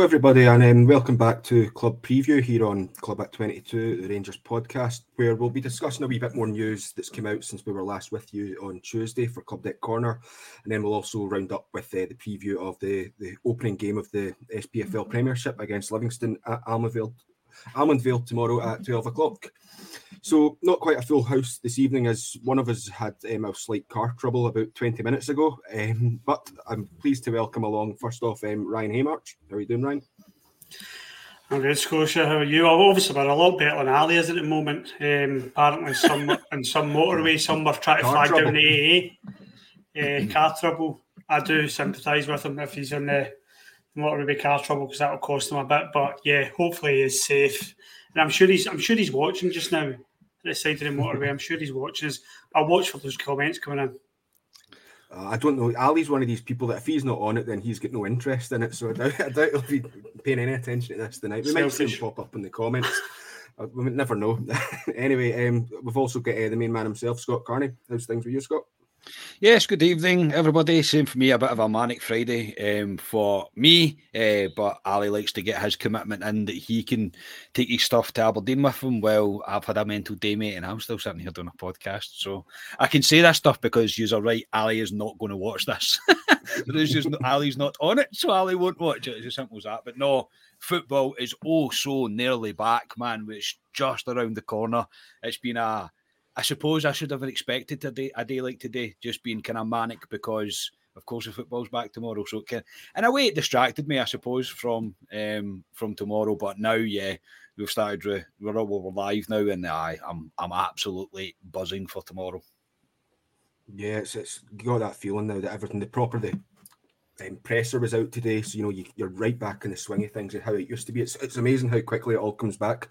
Hello, everybody, and um, welcome back to Club Preview here on Club at 22, the Rangers podcast, where we'll be discussing a wee bit more news that's come out since we were last with you on Tuesday for Club Deck Corner. And then we'll also round up with uh, the preview of the, the opening game of the SPFL Premiership against Livingston at Almondvale, Almondvale tomorrow at 12 o'clock. So, not quite a full house this evening, as one of us had um, a slight car trouble about 20 minutes ago. Um, but I'm pleased to welcome along, first off, um, Ryan Haymarch. How are you doing, Ryan? I'm good, Scotia. How are you? I've obviously been a lot better than Ali is at the moment. Um, apparently, some in some motorway, some were trying to Car flag trouble. down the AA uh, car trouble. I do sympathise with him if he's in the motorway car trouble because that'll cost him a bit. But yeah, hopefully he's safe, and I'm sure he's I'm sure he's watching just now at the side of the motorway. I'm sure he's watching. us. I'll watch for those comments coming in. Uh, I don't know. Ali's one of these people that if he's not on it, then he's got no interest in it. So I doubt, I doubt he'll be paying any attention to this tonight. We might see him pop up in the comments. Uh, we never know. anyway, um, we've also got uh, the main man himself, Scott Carney. How's things with you, Scott? Yes, good evening, everybody. Same for me, a bit of a manic Friday um, for me, uh, but Ali likes to get his commitment in that he can take his stuff to Aberdeen with him. Well, I've had a mental day, mate, and I'm still sitting here doing a podcast. So I can say that stuff because you're right, Ali is not going to watch this. there is just Ali's not on it, so Ali won't watch it. It's as simple as that. But no, football is oh so nearly back, man. It's just around the corner. It's been a I suppose I should have expected a day, a day like today, just being kind of manic because, of course, the football's back tomorrow. So, it can, in a way, it distracted me, I suppose, from um, from tomorrow. But now, yeah, we've started. Re- we're all we're live now, and I, I'm I'm absolutely buzzing for tomorrow. Yeah, it's, it's got that feeling now that everything, the proper, the um, presser was out today. So, you know, you, you're right back in the swing of things and how it used to be. It's, it's amazing how quickly it all comes back.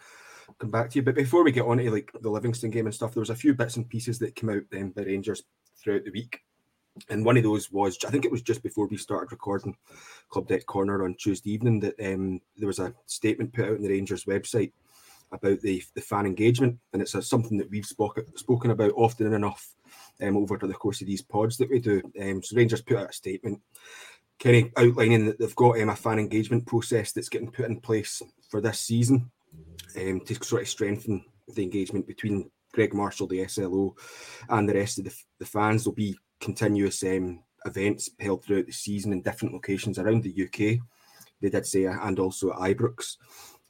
Come back to you. But before we get on to like the Livingston game and stuff, there was a few bits and pieces that came out then by Rangers throughout the week. And one of those was, I think it was just before we started recording Club Deck Corner on Tuesday evening, that um, there was a statement put out on the Rangers website about the, the fan engagement. And it's a, something that we've spoken spoken about often enough um, over the course of these pods that we do. Um, so Rangers put out a statement kind of outlining that they've got um, a fan engagement process that's getting put in place for this season um, to sort of strengthen the engagement between Greig Marshall, the SLO, and the rest of the, the fans. There'll be continuous um, events held throughout the season in different locations around the UK. They did say, and also at Ibrox.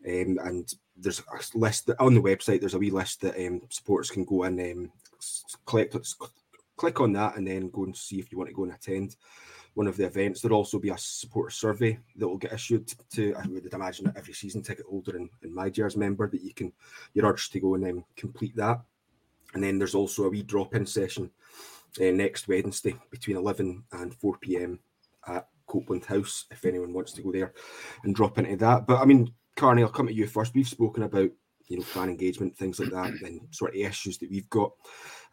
Um, and there's a list that, on the website. There's a wee list that um, supporters can go and um, click click on that, and then go and see if you want to go and attend one of the events. There'll also be a supporter survey that will get issued to, I would imagine, every season ticket holder and, and MyGers member that you can, you're urged to go and um, complete that. And then there's also a wee drop in session uh, next Wednesday between 11 and 4 pm at Copeland House if anyone wants to go there and drop into that. But I mean, Carney, I'll come to you first. We've spoken about you know fan engagement, things like that, and sort of issues that we've got.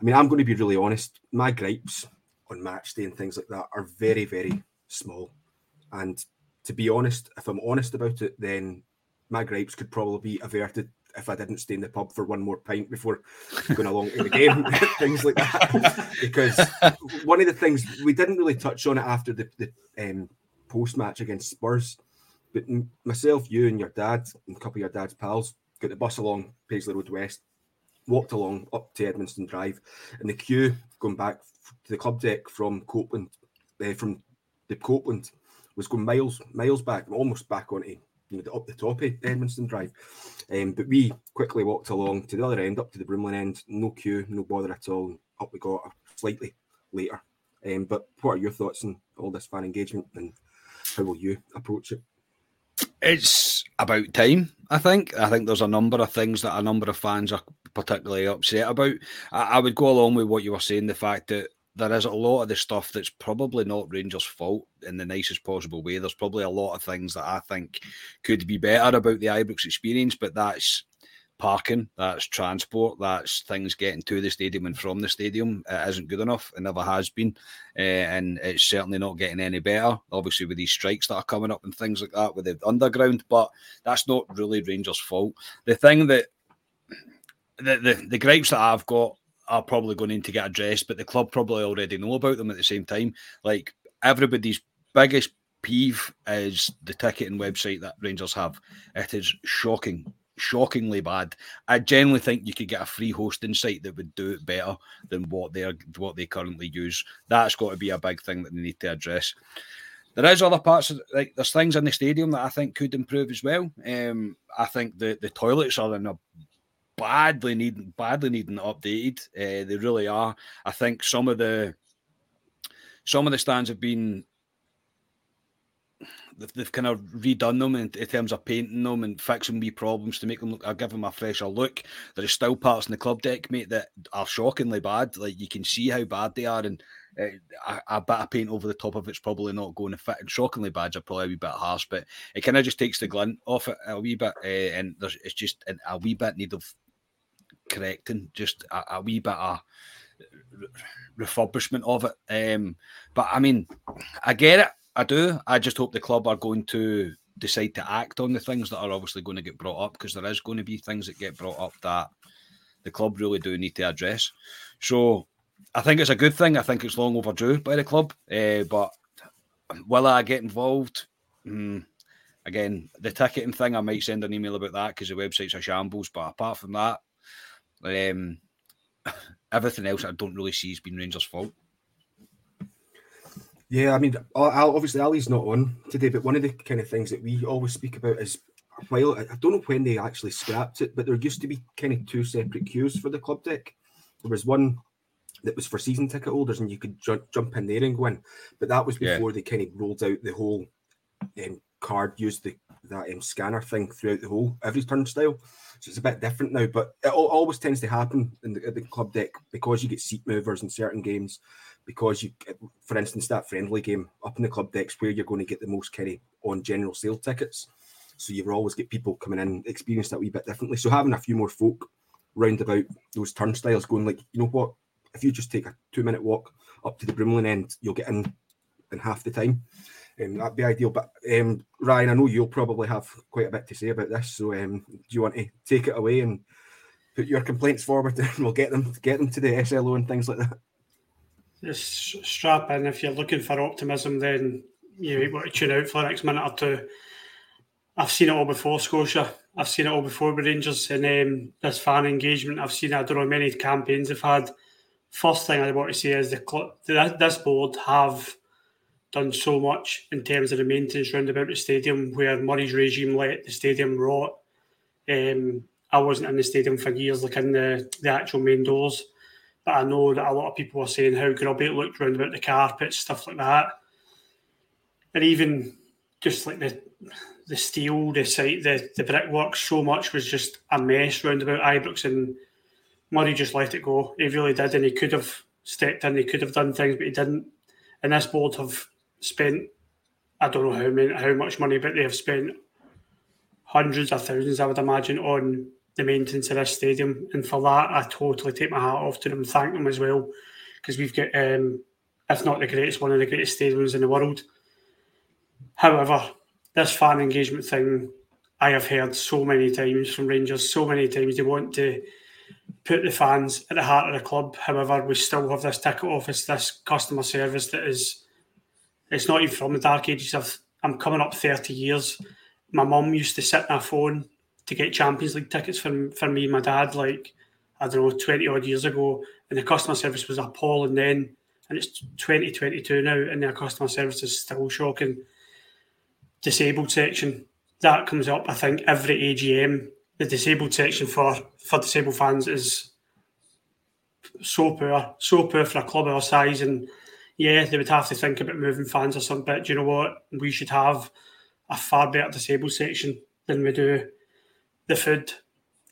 I mean, I'm going to be really honest. My gripes on match day and things like that are very, very small. And to be honest, if I'm honest about it, then my gripes could probably be averted if I didn't stay in the pub for one more pint before going along to the game, things like that. because one of the things we didn't really touch on it after the, the um, post match against Spurs, but myself, you, and your dad, and a couple of your dad's pals got the bus along Paisley Road West, walked along up to Edmiston Drive, and the queue going back to the club deck from Copeland, uh, from the Copeland, was going miles, miles back, almost back onto you know the, up the top of Edmiston Drive. Um, but we quickly walked along to the other end, up to the Broomloan end, no queue, no bother at all. Up we got slightly later. Um, but what are your thoughts on all this fan engagement and how will you approach it? It's about time, I think. I think there's a number of things that a number of fans are particularly upset about. I, I would go along with what you were saying, the fact that there is a lot of the stuff that's probably not Rangers' fault in the nicest possible way. There's probably a lot of things that I think could be better about the Ibrox experience, but that's parking, that's transport, that's things getting to the stadium and from the stadium. It isn't good enough. It never has been, uh, and it's certainly not getting any better. Obviously, with these strikes that are coming up and things like that with the underground, but that's not really Rangers' fault. The thing that the the, the gripes that I've got are probably going to get addressed, but the club probably already know about them at the same time. Like everybody's biggest peeve is the ticketing website that Rangers have. It is shocking shockingly bad. I generally think you could get a free hosting site that would do it better than what they are what they currently use. That's got to be a big thing that they need to address. There is other parts of like there's things in the stadium that I think could improve as well. Um, I think the the toilets are in a badly needing badly needing updated. Uh, they really are. I think some of the some of the stands have been they've, they've kind of redone them in, in, terms of painting them and fixing wee problems to make them look, or give them a fresher look. There is still parts in the club deck, mate, that are shockingly bad. Like you can see how bad they are, and uh, a, a, bit of paint over the top of it's probably not going to fit. And shockingly bad are probably a wee bit harsh, but it kind of just takes the glint off it a wee bit, uh, and there's it's just a wee bit need of correcting, just a, a wee bit of refurbishment of it. Um, but I mean, I get it. I do. I just hope the club are going to decide to act on the things that are obviously going to get brought up because there is going to be things that get brought up that the club really do need to address. So I think it's a good thing. I think it's long overdue by the club. Uh, but will I get involved? Mm, again, the ticketing thing, I might send an email about that because the website's a shambles. But apart from that, um, everything else I don't really see has been Rangers' fault. Yeah, I mean, obviously Ali's not on today, but one of the kind of things that we always speak about is while I don't know when they actually scrapped it, but there used to be kind of two separate queues for the club deck. There was one that was for season ticket holders, and you could ju- jump in there and go in, but that was before yeah. they kind of rolled out the whole um, card, used the that um, scanner thing throughout the whole every turnstile. So it's a bit different now, but it always tends to happen in the, the club deck because you get seat movers in certain games because you, for instance, that friendly game up in the club decks where you're going to get the most carry on general sale tickets. So you will always get people coming in, experience that wee bit differently. So having a few more folk round about those turnstiles, going like, you know what, if you just take a two minute walk up to the Brimley end, you'll get in in half the time. Um, that'd be ideal. But um, Ryan, I know you'll probably have quite a bit to say about this. So um, do you want to take it away and put your complaints forward, and we'll get them get them to the SLO and things like that? Just strap in. If you're looking for optimism, then you want to tune out for the next minute or two. I've seen it all before, Scotia. I've seen it all before with Rangers and um, this fan engagement. I've seen, I don't know, many campaigns they've had. First thing I want to say is the club, this board have done so much in terms of the maintenance round about the stadium, where Murray's regime let the stadium rot. Um, I wasn't in the stadium for years, like in the, the actual main doors. But I know that a lot of people are saying how grubby it looked around about the carpet, stuff like that. And even just like the the steel, the site, the, the brickwork, so much was just a mess round about Ibrox and Murray just let it go. He really did, and he could have stepped in, he could have done things, but he didn't. And this board have spent I don't know how many how much money, but they have spent hundreds of thousands, I would imagine, on the maintenance of this stadium. And for that, I totally take my hat off to them thank them as well, because we've got, um, if not the greatest, one of the greatest stadiums in the world. However, this fan engagement thing, I have heard so many times from Rangers, so many times they want to put the fans at the heart of the club. However, we still have this ticket office, this customer service that is, it's not even from the dark ages. I've, I'm coming up 30 years. My mum used to sit on her phone to get Champions League tickets for, for me and my dad, like, I don't know, 20 odd years ago. And the customer service was appalling then. And it's 2022 now, and their customer service is still shocking. Disabled section, that comes up, I think, every AGM. The disabled section for, for disabled fans is so poor, so poor for a club our size. And yeah, they would have to think about moving fans or something. But do you know what? We should have a far better disabled section than we do the food.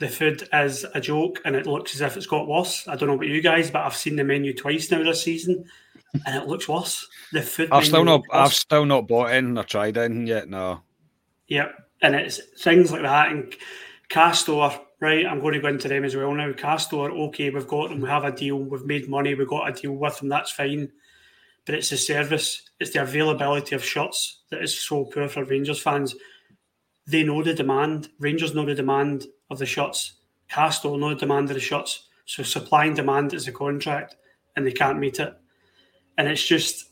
The food is a joke, and it looks as if it's got worse. I don't know about you guys, but I've seen the menu twice now this season, and it looks worse. The food. I've still not. I've still not bought in or tried in yet. No. Yep, and it's things like that, and Castore, right? I'm going to go into them as well now. Castore, okay, we've got them, we have a deal, we've made money, we've got a deal with them, that's fine. But it's the service, it's the availability of shots that is so poor for Rangers fans. They know the demand. Rangers know the demand of the shots. Castore know the demand of the shots. So supply and demand is a contract, and they can't meet it. And it's just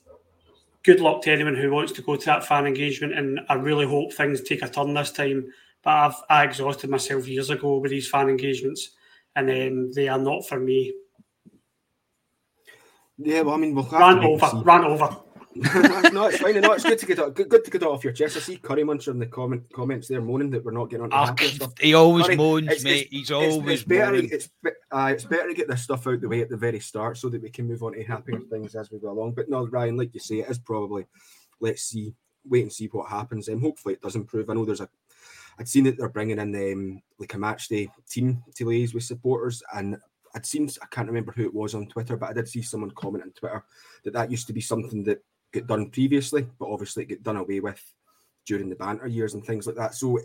good luck to anyone who wants to go to that fan engagement. And I really hope things take a turn this time. But I've I exhausted myself years ago with these fan engagements, and um, they are not for me. Yeah, well, I mean, we'll to over, rant over. no, it's fine. No, it's good to get it, good, good to get it off your chest. I see Curry Muncher in the comment comments there moaning that we're not getting on Ah, he always Curry, moans, it's- mate. it's- He's always it's better. moaning. It's uh, it's better to get this stuff out the way at the very start so that we can move on to happier things as we go along. But no, Ryan, like you say, it is probably. Let's see, wait and see what happens. And um, hopefully, it does improve. I know there's a. I'd seen that they're bringing in um, like a match day team to liaise with supporters, and I'd seen I can't remember who it was on Twitter, but I did see someone comment on Twitter that that used to be something that got done previously, but obviously got done away with during the banter years and things like that. So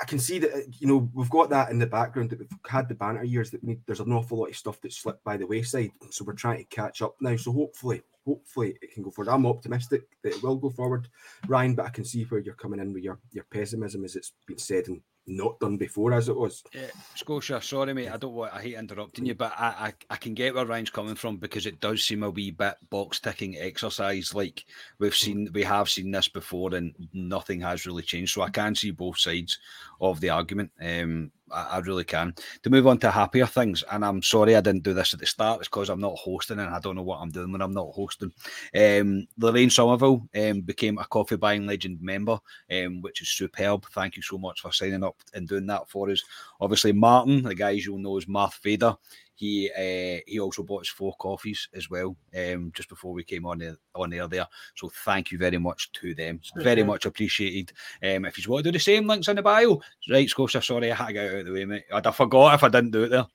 I can see that you know we've got that in the background that we've had the banter years that need, there's an awful lot of stuff that slipped by the wayside. So we're trying to catch up now. So hopefully, hopefully it can go forward. I'm optimistic that it will go forward, Ryan. But I can see where you're coming in with your your pessimism, as it's been said and not done before, as it was. Yeah, Scotia, sorry mate, I don't want I hate interrupting you, but I, I I can get where Ryan's coming from because it does seem a wee bit box ticking exercise. Like we've seen, we have seen this before, and nothing has really changed. So I can see both sides of the argument. Um, I, I really can. To move on to happier things, and I'm sorry I didn't do this at the start. It's because I'm not hosting, and I don't know what I'm doing when I'm not hosting. Um, Lorraine Somerville um, became a coffee buying legend member, um, which is superb. Thank you so much for signing up and doing that for us. Obviously, Martin, the guys you'll know as Marth Vader, he uh, he also bought us four coffees as well um, just before we came on air, on air there. So thank you very much to them. Very much appreciated. Um, if you want to do the same, links in the bio. Right, Scotia, sorry, I had to get out of the way, mate. I'd have forgot if I didn't do it there.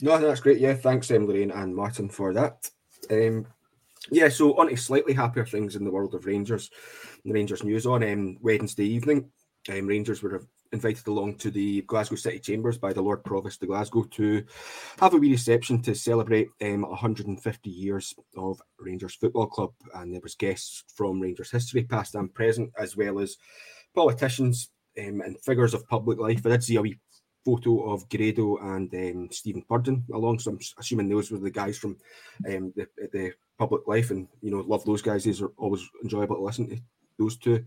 No, that's great. Yeah, thanks, um, Lorraine and Martin, for that. Um, yeah, so on to slightly happier things in the world of Rangers. The Rangers news on um, Wednesday evening. Um, Rangers were invited along to the Glasgow City Chambers by the Lord Provost of Glasgow to have a wee reception to celebrate um, 150 years of Rangers Football Club. And there was guests from Rangers history, past and present, as well as politicians um, and figures of public life. I did see a wee photo of Grado and um, Stephen Purdon along. So I'm assuming those were the guys from um, the, the public life, and you know, love those guys. These are always enjoyable to listen to those two.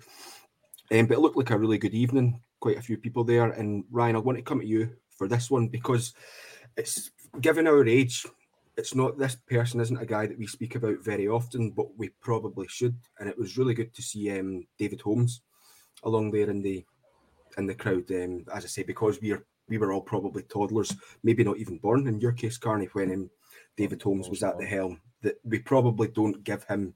Um, but it looked like a really good evening. Quite a few people there. And Ryan, I want to come to you for this one because it's given our age. It's not this person isn't a guy that we speak about very often, but we probably should. And it was really good to see um, David Holmes along there in the in the crowd. Um, as I say, because we are we were all probably toddlers, maybe not even born. In your case, Carney, when um, David Holmes was at the helm, that we probably don't give him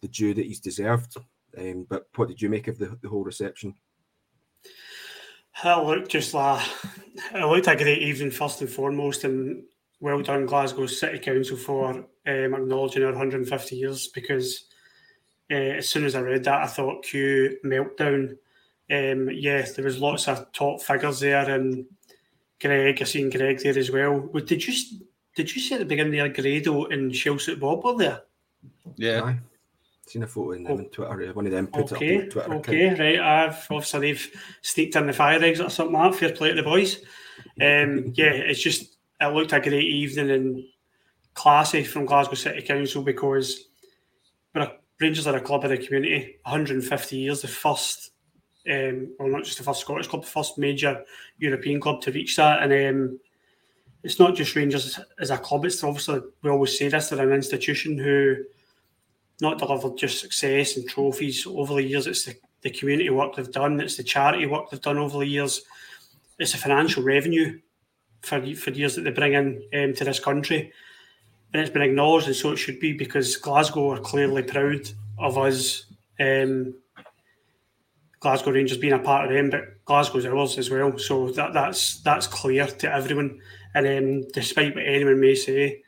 the due that he's deserved. Um, but what did you make of the, the whole reception? It looked just like it looked a great evening first and foremost, and well done Glasgow City Council for um, acknowledging our 150 years. Because uh, as soon as I read that, I thought Q meltdown. Um, yeah, there was lots of top figures there, and Greig, I seen Greig there as well. Well, Did you did you see at the beginning there, Grado and Chelsea Bob were there? Yeah. Aye. Seen a photo in them on Twitter. One of them put it up on Twitter. okay, right. I've obviously they've sneaked in the fire exit or something like that. Fair play to the boys. Um, yeah, it's just it looked a great evening and classy from Glasgow City Council because we're Rangers are a club of the community. 150 years, the first, um, well, not just the first Scottish club, the first major European club to reach that, and um, it's not just Rangers as a club. It's obviously we always say this: they're an institution who not delivered just success and trophies over the years. It's the, the community work they've done. It's the charity work they've done over the years. It's the financial revenue for for years that they bring in um, to this country, and it's been acknowledged, and so it should be because Glasgow are clearly proud of us. Um, Glasgow Rangers being a part of them, but Glasgow's ours as well. So that that's that's clear to everyone. And um, despite what anyone may say,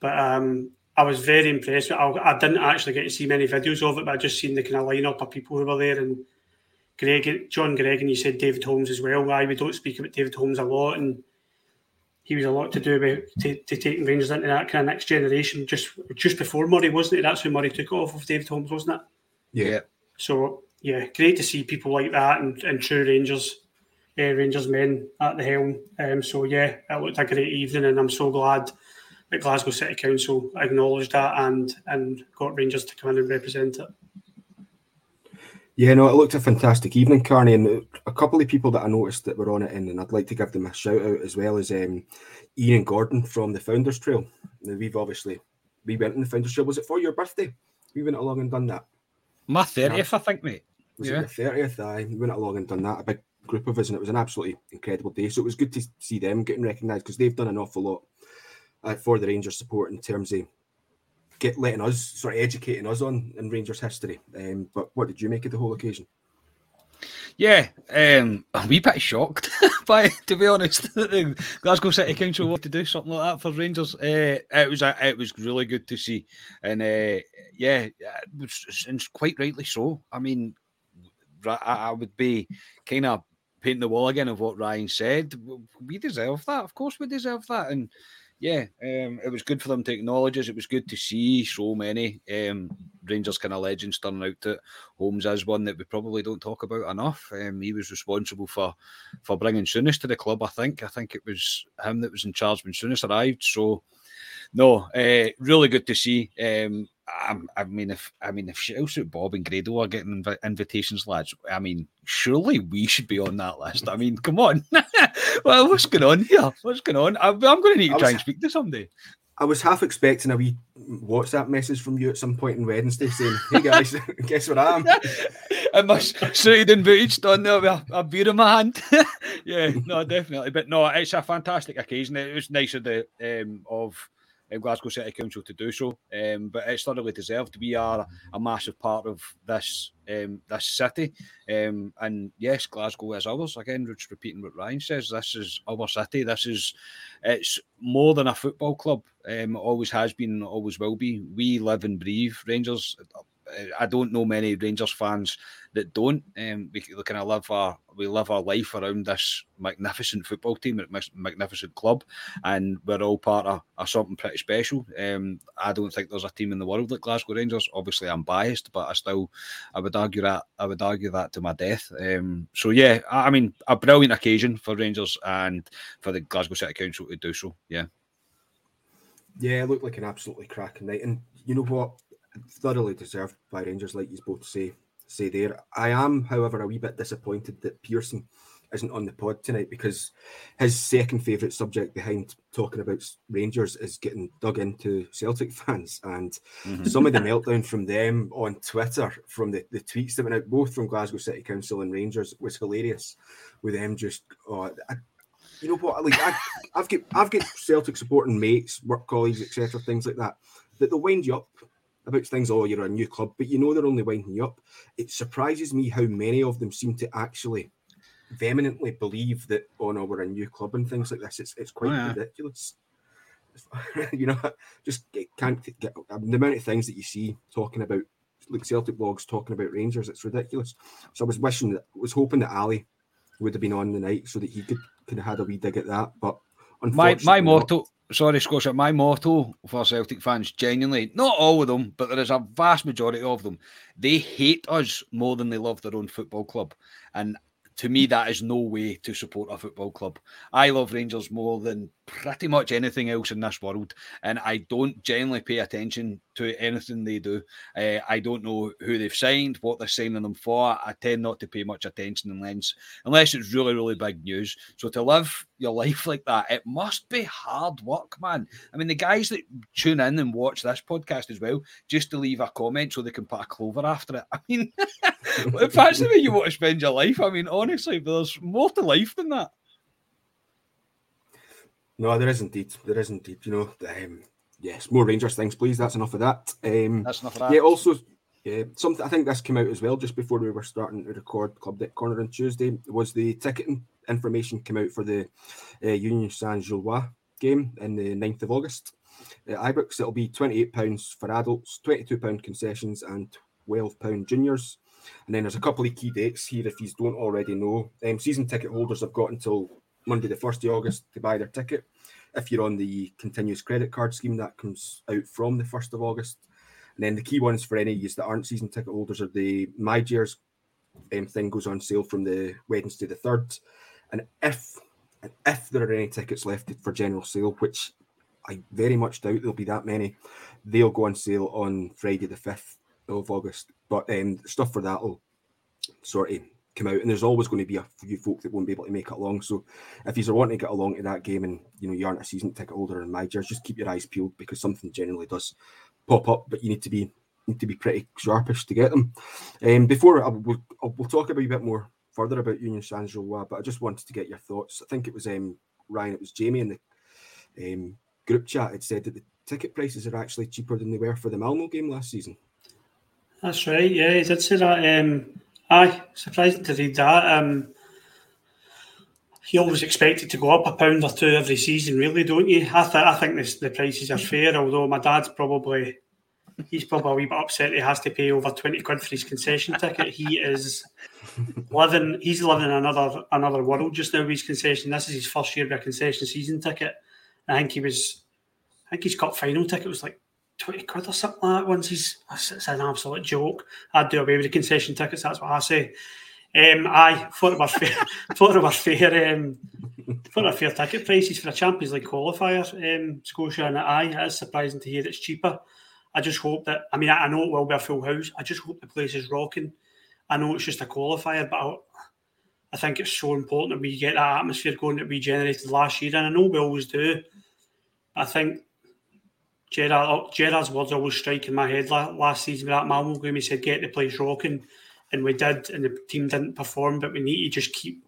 but um, I was very impressed. I, I didn't actually get to see many videos of it, but I just seen the kind of lineup of people who were there, and Greig, John Greig, and you said David Holmes as well. Why we don't speak about David Holmes a lot, and he was a lot to do with to, to taking Rangers into that kind of next generation. Just just before Murray, wasn't it? That's when Murray took it off of David Holmes, wasn't it? Yeah. So yeah, great to see people like that and, and true Rangers, uh, Rangers men at the helm. Um, so yeah, it looked a great evening, and I'm so glad that Glasgow City Council acknowledged that and and got Rangers to come in and represent it. Yeah, no, it looked a fantastic evening, Carney, and a couple of people that I noticed that were on it, and I'd like to give them a shout out as well as um, Ian Gordon from the Founders Trail. Now, we've obviously we went in the Founders Trail. Was it for your birthday? We went along and done that. My thirtieth, I think, mate. Was Yeah. it the thirtieth? I we went along and done that. A big group of us, and it was an absolutely incredible day. So it was good to see them getting recognised because they've done an awful lot uh, for the Rangers support in terms of get letting us sort of educating us on in Rangers history. Um, but what did you make of the whole occasion? Yeah, um, a wee bit shocked by, to be honest, the Glasgow City Council wanted to do something like that for Rangers. Uh, it was a, it was really good to see, and uh, yeah, was, and quite rightly so. I mean, I, I would be kind of painting the wall again of what Ryan said. We deserve that, of course, we deserve that, and yeah, um, it was good for them to acknowledge us. It was good to see so many um, Rangers kind of legends turning out to Holmes is one that we probably don't talk about enough. Um, he was responsible for for bringing Souness to the club. I think. I think it was him that was in charge when Souness arrived. So, no, uh, really good to see. Um, I, mean, if I mean if Chelsea, Bob and Grado are getting invi- invitations, lads. I mean, surely we should be on that list. I mean, come on. well, what's going on here? What's going on? I, I'm going to need to I try and speak to somebody. I was half expecting a wee WhatsApp message from you at some point on Wednesday saying, "Hey guys, guess what I am." and my suited and booted stand there with a, beer in my hand. yeah, no, definitely. But no, it's a fantastic occasion. It was nice of the um, of Glasgow City Council to do so. Um, but it's thoroughly deserved. We are a massive part of this um, this city. Um, and yes, Glasgow is ours. Again, just repeating what Ryan says, this is our city. This is it's more than a football club. Um, it always has been, always will be. We live and breathe Rangers. I don't know many Rangers fans that don't. Um, we kind of live our we live our life around this magnificent football team, mag- magnificent club, and we're all part of, of something pretty special. Um, I don't think there's a team in the world like Glasgow Rangers. Obviously, I'm biased, but I still I would argue that I would argue that to my death. Um, so yeah, I, I mean a brilliant occasion for Rangers and for the Glasgow City Council to do so. Yeah. Yeah, it looked like an absolutely cracking night, and you know what? Thoroughly deserved by Rangers, like you both say say there. I am, however, a wee bit disappointed that Pearson isn't on the pod tonight because his second favourite subject behind talking about Rangers is getting dug into Celtic fans and mm-hmm. some of the meltdown from them on Twitter from the, the tweets that went out both from Glasgow City Council and Rangers was hilarious with them just oh, I, you know what like I, I've got I've got Celtic supporting mates, work colleagues, etc. things like that that they'll wind you up about things. Oh, you're a new club, but you know they're only winding you up. It surprises me how many of them seem to actually vehemently believe that oh no, we're a new club and things like this. It's it's quite Oh, yeah. ridiculous. you know, just can't get um, the amount of things that you see talking about like Celtic blogs talking about Rangers. It's ridiculous. So I was wishing that, was hoping that Ali would have been on the night so that he could could have had a wee dig at that. But my unfortunately, my motto sorry scotia my motto for celtic fans genuinely not all of them but there is a vast majority of them. They hate us more than they love their own football club. And to me that is no way to support a football club. I love rangers more than pretty much anything else in this world and i don't generally pay attention to anything they do. Uh, i don't know who they've signed what they're signing them for. I tend not to pay much attention unless unless it's really really big news. So to live your life like that it must be hard work man. I mean the guys that tune in and watch this podcast as well just to leave a comment so they can put a clover after it. I mean if that's the way you want to spend your life i mean honestly there's more to life than that No, there is indeed. There is indeed. You know, um, yes, more Rangers things, please. That's enough of that. Um, that's enough of that yeah, also, yeah, something I think this came out as well just before we were starting to record Club Deck Corner on Tuesday was the ticketing information came out for the uh, Union Saint Gilloise game in the 9th of August. At Ibrox, it'll be £28 for adults, £22 concessions, and £12 juniors. And then there's a couple of key dates here if you don't already know. Um, season ticket holders have got until Monday, the 1st of August, to buy their ticket. If you're on the continuous credit card scheme, that comes out from the 1st of August. And then the key ones for any of you that aren't season ticket holders are the MyGers um, thing goes on sale from the Wednesday the 3rd. And if and if there are any tickets left for general sale, which I very much doubt there'll be that many, they'll go on sale on Friday the 5th of August. But um, stuff for that will sort of come out, and there's always going to be a few folk that won't be able to make it along. So if you are wanting to get along to that game and you know you aren't a season ticket holder in my just keep your eyes peeled because something generally does pop up, but you need to be need to be pretty sharpish to get them. Um, before I, we'll, we'll talk about a bit more further about Union Saint Gilloise, but I just wanted to get your thoughts. I think it was um, Ryan, it was Jamie in the um, group chat had said that the ticket prices are actually cheaper than they were for the Malmo game last season. That's right. Yeah, he did say that. Um, aye, surprising to read that. Um, you always expect it to go up a pound or two every season, really, don't you? I, th- I think this, the prices are fair, although my dad's probably he's probably a wee bit upset he has to pay over 20 quid for his concession ticket. He is living he's living another another world just now with his concession. This is his first year with a concession season ticket. I think he was I think his cup final ticket was like 20 quid or something like that once he's it's an absolute joke. I'd do away with the concession tickets, that's what I say. Um, I thought it was fair. thought it was fair. Um, thought it fair ticket prices for a Champions League qualifier. Um, Scotia and I. It is surprising to hear it's cheaper. I just hope that. I mean, I, I know it will be a full house. I just hope the place is rocking. I know it's just a qualifier, but I, I think it's so important that we get that atmosphere going that we generated last year, and I know we always do. I think Gerrard, Gerrard's words always strike in my head last season with that Malmo game. He said, "Get the place rocking," and we did, and the team didn't perform. But we need to just keep.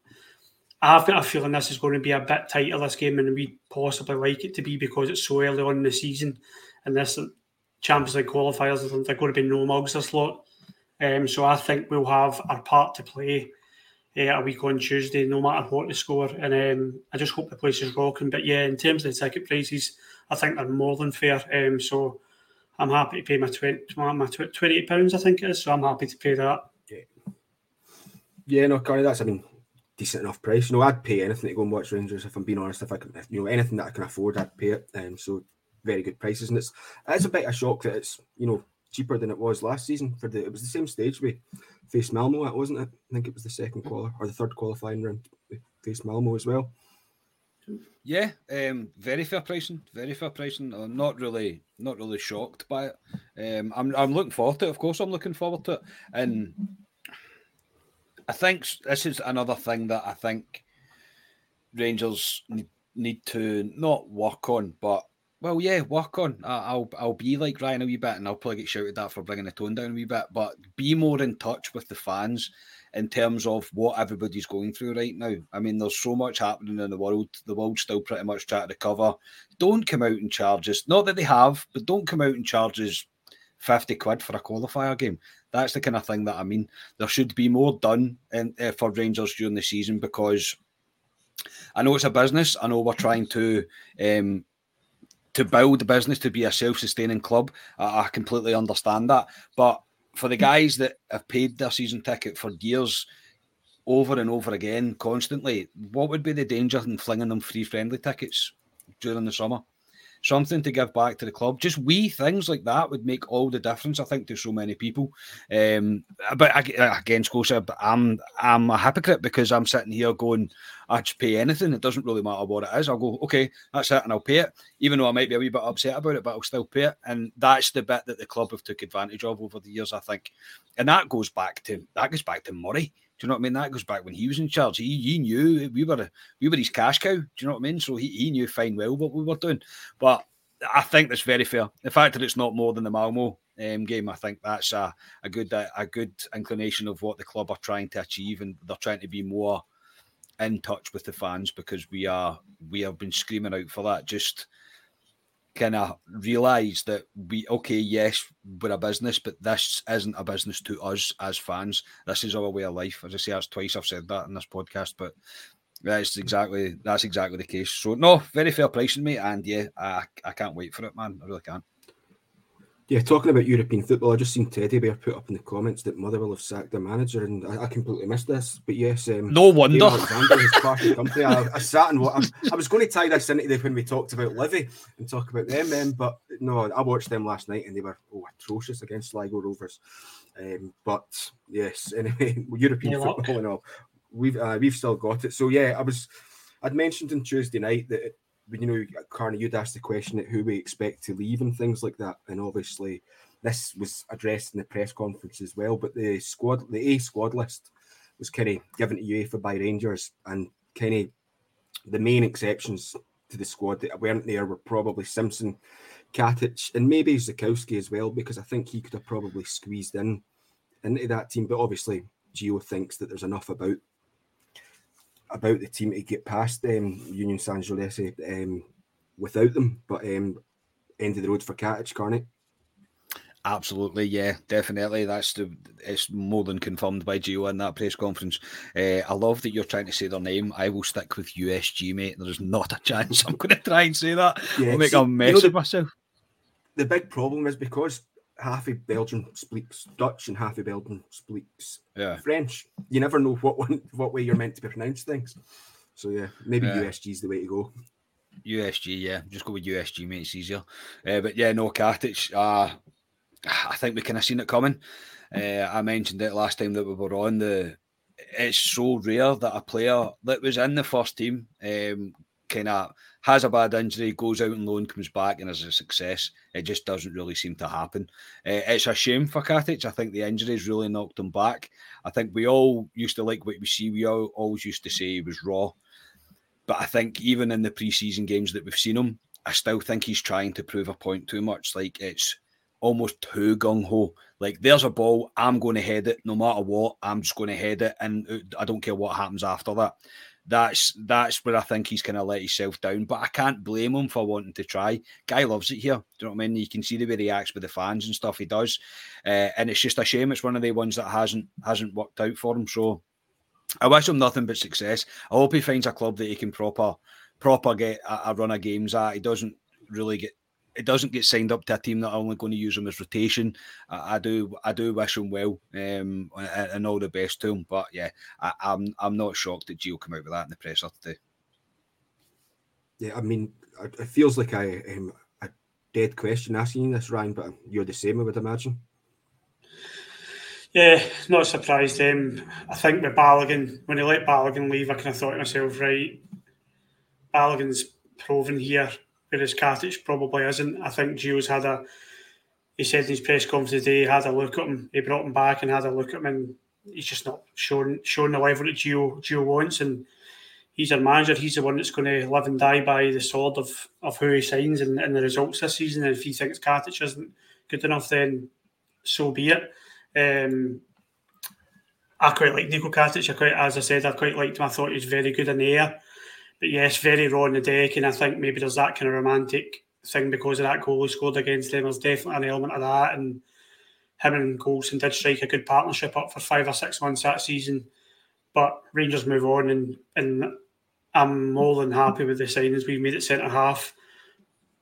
I've got a feeling this is going to be a bit tighter this game than we possibly like it to be because it's so early on in the season, and this Champions League qualifiers, they're going to be no mugs this lot. Um, so I think we'll have our part to play uh, a week on Tuesday, no matter what the score. And um, I just hope the place is rocking. But yeah, in terms of the ticket prices, I think they're more than fair. Um, so I'm happy to pay my, 20, my 28 pounds, I think it is. So I'm happy to pay that. Yeah, yeah no, Connie, that's, I mean, decent enough price. You know, I'd pay anything to go and watch Rangers if I'm being honest. If I can, if, you know, anything that I can afford, I'd pay it. Um, so very good prices, and it's it's a bit of a shock that it's you know cheaper than it was last season. For the it was the same stage we faced Malmo at, wasn't it? I think it was the second quali or the third qualifying round we faced Malmo as well. Yeah, um, very fair pricing, very fair pricing. I'm not really, not really shocked by it. Um, I'm, I'm looking forward to it. Of course, I'm looking forward to it, and I think this is another thing that I think Rangers need, need to not work on, but well, yeah, work on. I'll I'll be like Ryan a wee bit, and I'll probably get shouted at for bringing the tone down a wee bit. But be more in touch with the fans in terms of what everybody's going through right now. I mean, there's so much happening in the world. The world's still pretty much trying to recover. Don't come out and charge us. Not that they have, but don't come out and charge us 50 quid for a qualifier game. That's the kind of thing that I mean. There should be more done in, uh, for Rangers during the season because I know it's a business. I know we're trying to um, to build the business to be a self-sustaining club. I completely understand that, but for the guys that have paid their season ticket for years, over and over again, constantly, what would be the danger in flinging them free friendly tickets during the summer? Something to give back to the club. Just wee things like that would make all the difference, I think, to so many people. Um, but again, Scotia, I'm I'm a hypocrite because I'm sitting here going, I just pay anything. It doesn't really matter what it is. I'll go, okay, that's it, and I'll pay it. Even though I might be a wee bit upset about it, but I'll still pay it. And that's the bit that the club have took advantage of over the years, I think. And that goes back to that goes back to Murray. Do you know what I mean? That goes back when he was in charge. He, he knew we were we were his cash cow. Do you know what I mean? So he, he knew fine well what we were doing. But I think that's very fair. The fact that it's not more than the Malmo um, game, I think that's a, a good a good inclination of what the club are trying to achieve, and they're trying to be more in touch with the fans because we are we have been screaming out for that. Just kind of realize that we okay, yes, we're a business, but this isn't a business to us as fans. This is our way of life. As I say, that's twice I've said that in this podcast, but that's exactly that's exactly the case. So no, very fair pricing, mate, and yeah, I, I can't wait for it, man. I really can't. Yeah, talking about European football, I just seen Teddy Bear put up in the comments that Motherwell have sacked their manager, and I, I completely missed this. But yes, um, no wonder. Alexander has parted company. I, I, sat and I, I was going to tie this into the, when we talked about Livy and talk about them, um, but no, I watched them last night and they were oh, atrocious against Sligo Rovers. Um, but yes, anyway, European yeah, football and all, we've uh, we've still got it. So yeah, I was I'd mentioned on Tuesday night that you know, Carney, you'd asked the question at who we expect to leave and things like that, and obviously this was addressed in the press conference as well. But the squad, the A squad list, was kind of given to UEFA by Rangers, and kind of the main exceptions to the squad that weren't there were probably Simpson, Katic, and maybe Zakowski as well, because I think he could have probably squeezed in into that team. But obviously, Gio thinks that there's enough about about the team to get past um, Union San Giuliano um, without them. But um, end of the road for Katic, Carney. Absolutely, yeah, definitely. That's the it's more than confirmed by Gio in that press conference. Uh, I love that you're trying to say their name. I will stick with USG, mate. There's not a chance I'm going to try and say that. Yeah, I'll make see, a mess you know, the, of myself. The big problem is because half of Belgium speaks Dutch and half of Belgium speaks yeah. French. You never know what one, what way you're meant to pronounce things. So yeah, maybe yeah. USG is the way to go. USG, yeah, just go with USG, mate. It's easier. Uh, but yeah, no Katic. Uh, I think we kind of seen it coming. Uh, I mentioned it last time that we were on the. It's so rare that a player that was in the first team um, kind of has a bad injury, goes out and loan, comes back and is a success. It just doesn't really seem to happen. Uh, it's a shame for Katic. I think the injuries really knocked him back. I think we all used to like what we see. We all always used to say he was raw. But I think even in the preseason games that we've seen him, I still think he's trying to prove a point too much. Like it's almost too gung ho. Like there's a ball, I'm going to head it no matter what. I'm just going to head it, and uh, I don't care what happens after that that's that's where I think he's kind of let himself down. But I can't blame him for wanting to try. Guy loves it here. Do you know what I mean? You can see the way he acts with the fans and stuff he does, uh, and it's just a shame. It's one of the ones that hasn't hasn't worked out for him. So I wish him nothing but success. I hope he finds a club that he can proper proper get a, a run of games at. He doesn't really get it doesn't get signed up to a team that are only going to use him as rotation. I, I do I do wish him well um, and, and, all the best to him. But yeah, I, am I'm, I'm not shocked that Gio come out with that in the presser today. Yeah, I mean, it feels like I am a dead question asking this, Ryan, but you're the same, I would imagine. Yeah, not surprised. Um, I think with Balogun, when he let Balogun leave, I kind of thought to myself, right, Balogun's proven here whereas Katic probably isn't. I think Gio's had a, he said in his press conference today, he had a look at him, he brought him back and had a look at him, and he's just not showing showing the level that Gio Gio wants. And he's our manager. He's the one that's going to live and die by the sword of of who he signs and, and the results this season. And if he thinks Katic isn't good enough, then so be it. Um, I quite like Nico Katic. I quite, as I said, I quite liked him. I thought he was very good in the air. But yes, very raw on the deck, and I think maybe there's that kind of romantic thing because of that goal he scored against them. There's definitely an element of that, and him and Goldson did strike a good partnership up for five or six months that season. But Rangers move on, and and I'm more than happy with the signings we've made at centre half.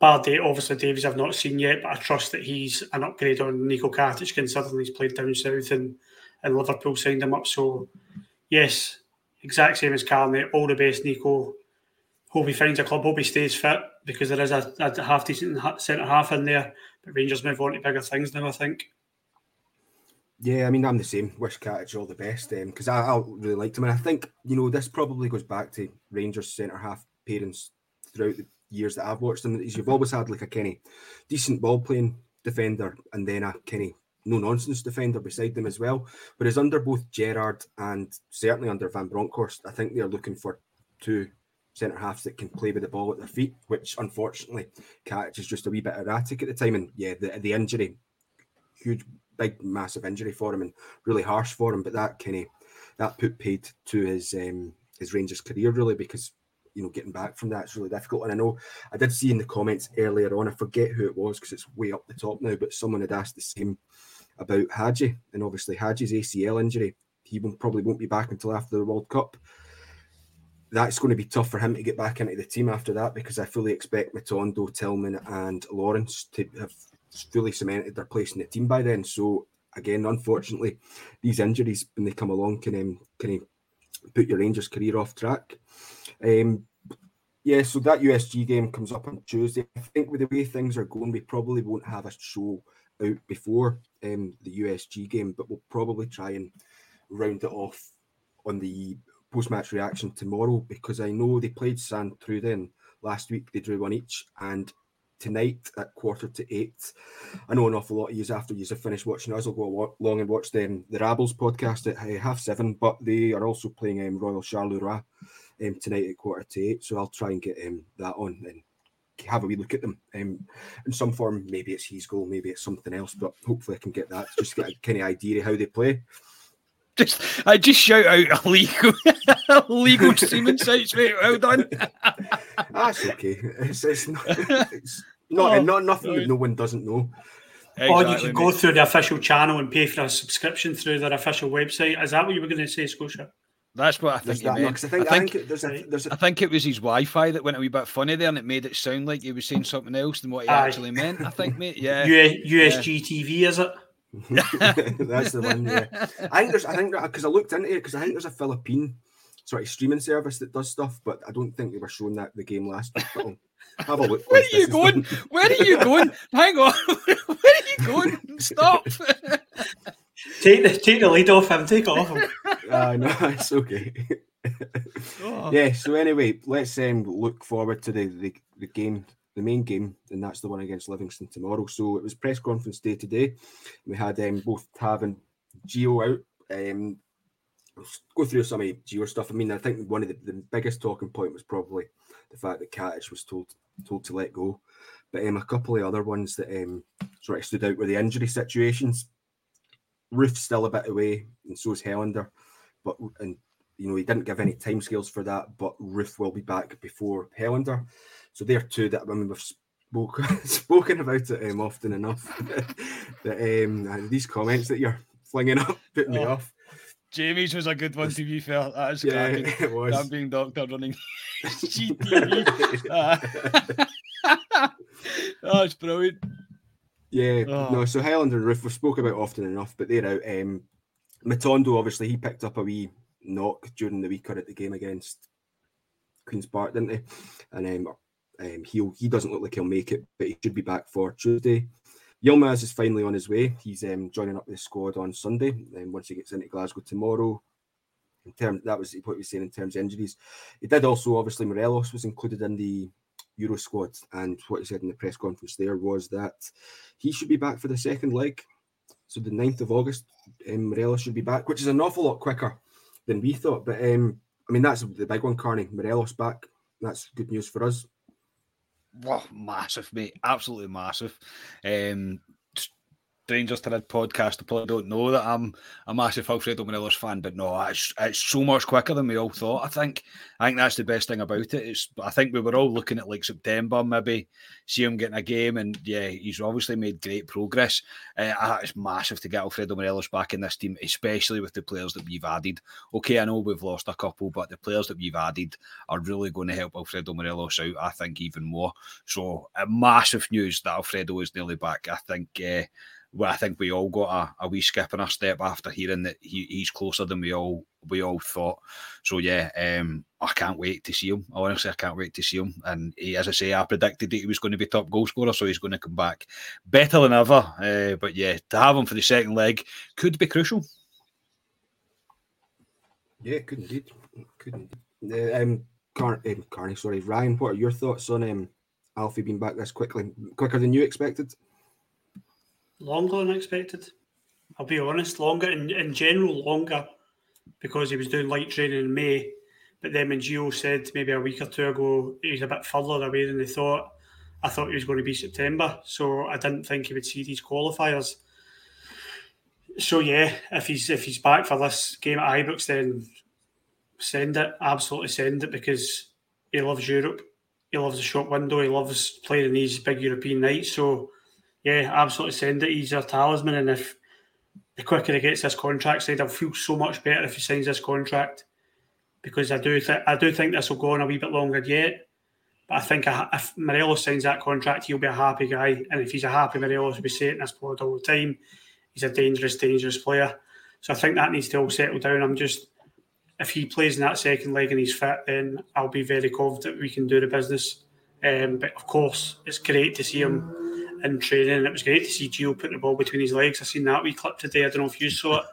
Bad day, obviously Davies I've not seen yet, but I trust that he's an upgrade on Nico Katic considering he's played down south and, and Liverpool signed him up. So yes, exact same as Carney. All the best, Nico. Hope he finds a club. Hope he stays fit because there is a, a half decent centre half in there. But Rangers move on to bigger things now. I think. Yeah, I mean, I'm the same. Wish Katic all the best because um, I, I really liked him, and I think you know this probably goes back to Rangers centre half parents throughout the years that I've watched them. Is you've always had like a Kenny decent ball playing defender, and then a Kenny no nonsense defender beside them as well. Whereas under both Gerrard and certainly under Van Bronckhorst, I think they're looking for two centre halves that can play with the ball at their feet, which unfortunately Katic is just a wee bit erratic at the time. And yeah, the, the injury, huge, big, massive injury for him and really harsh for him. But that kind of that put paid to his um, his Rangers career really because you know getting back from that is really difficult. And I know I did see in the comments earlier on, I forget who it was because it's way up the top now, but someone had asked the same about Hagi, and obviously Hagi's ACL injury. He will, probably won't be back until after the World Cup that's going to be tough for him to get back into the team after that because I fully expect Matondo, Tillman, and Lawrence to have fully cemented their place in the team by then. So again, unfortunately, these injuries when they come along can um, can put your Rangers career off track. Um, yeah, so that USG game comes up on Tuesday. I think with the way things are going, we probably won't have a show out before um, the USG game, but we'll probably try and round it off on the post match reaction tomorrow because I know they played San Truden last week. They drew one each, and tonight at quarter to eight. I know an awful lot of you after you have finished watching us will go along and watch them the Rabbles podcast at uh, half seven, but they are also playing um, Royal Charleroi um, tonight at quarter to eight. So I'll try and get um, that on and have a wee look at them um, in some form. Maybe it's his goal, maybe it's something else, but hopefully I can get that just get a kind of idea of how they play. Just, I just shout out illegal, illegal streaming sites, mate. Well done. That's okay. It's, it's not, it's not, oh, not nothing that no one doesn't know. Exactly, or you can mate. go through the official channel and pay for a subscription through their official website. Is that what you were going to say, Scotia? That's what I think. That, no, I think, I think, there's a, there's a... I think it was his Wi-Fi that went a wee bit funny there, and it made it sound like he was saying something else than what he Aye. actually meant. I think, mate. Yeah. U- USG yeah. TV, is it? That's the one. Yeah, I think there's. I think because I looked into it because I think there's a Philippine sort of streaming service that does stuff, but I don't think they were showing that the game last week. But have a look. Where are you going? Done. Where are you going? Hang on. Where are you going? Stop. take the take the lead off him. Take off him. Uh, no, it's okay. oh. Yeah. So anyway, let's um, look forward to the, the the game the main game, and that's the one against Livingston tomorrow. So it was press conference day today. We had um, both Tav and Gio out. Um, go through some of Gio stuff. I mean, I think one of the, the biggest talking point was probably the fact that Katic was told told to let go. But um, a couple of other ones that um, sort of stood out were the injury situations. Roofe's still a bit away, and so is Helander. But and you know he didn't give any timescales for that. But Roofe will be back before Helander. So they're two that I mean we've spoken spoken about it um, often enough. that um, these comments that you're flinging up put me oh. off. Jamie's was a good one to be fair. That is yeah, cracking. it was. I'm being doctor running GTV. uh, oh, it's brilliant. Yeah, oh. no. So Helander and Roofe we spoke about often enough, but they're out. Um, Matondo obviously he picked up a wee knock during the week or at the game against Queens Park, didn't he? And um, um, he he doesn't look like he'll make it, but he should be back for Tuesday. Yilmaz is finally on his way. He's um, joining up the squad on Sunday. And um, once he gets into Glasgow tomorrow, in terms that was what he was saying in terms of injuries. He did also obviously Morelos was included in the Euro squad, and what he said in the press conference there was that he should be back for the second leg. So the 9th of August, um, Morelos should be back, which is an awful lot quicker than we thought. But um, I mean, that's the big one, Carney. Morelos back. That's good news for us. Well, massive, mate. Absolutely massive. Um, Strangers to that podcast, I probably don't know that I'm a massive Alfredo Morelos fan, but no, it's it's so much quicker than we all thought. I think I think that's the best thing about it. It's I think we were all looking at like September, maybe see him getting a game, and yeah, he's obviously made great progress. Uh, it's massive to get Alfredo Morelos back in this team, especially with the players that we've added. Okay, I know we've lost a couple, but the players that we've added are really going to help Alfredo Morelos out. I think even more. So, uh, massive news that Alfredo is nearly back. I think. Uh, well, I think we all got a, a wee skip in our step after hearing that he, he's closer than we all we all thought. So yeah, um, I can't wait to see him. Honestly, I can't wait to see him. And he, as I say, I predicted that he was going to be top goal scorer, so he's going to come back better than ever. Uh, but yeah, to have him for the second leg could be crucial. Yeah, could indeed. Could indeed. Uh, um, Car- um, Carney, sorry, Ryan. What are your thoughts on um, Alfie being back this quickly, quicker than you expected? Longer than expected. I'll be honest, longer in, in general, longer because he was doing light training in May. But then when Gio said maybe a week or two ago he's a bit further away than they thought, I thought he was going to be September. So I didn't think he would see these qualifiers. So yeah, if he's if he's back for this game at Ibrox, then send it. Absolutely send it because he loves Europe. He loves the shop window. He loves playing in these big European nights. So yeah, absolutely send it. He's our talisman, and if the quicker he gets this contract signed, I'll feel so much better if he signs this contract because I do think I do think this will go on a wee bit longer yet. But I think if Morelos signs that contract, he'll be a happy guy. And if he's a happy Morelos, we say it in this pod all the time, he's a dangerous, dangerous player. So I think that needs to all settle down. I'm just, if he plays in that second leg and he's fit, then I'll be very confident we can do the business. Um, but of course, it's great to see him in training. And it was great to see Gio putting the ball between his legs. I seen that wee clip today. I don't know if you saw it.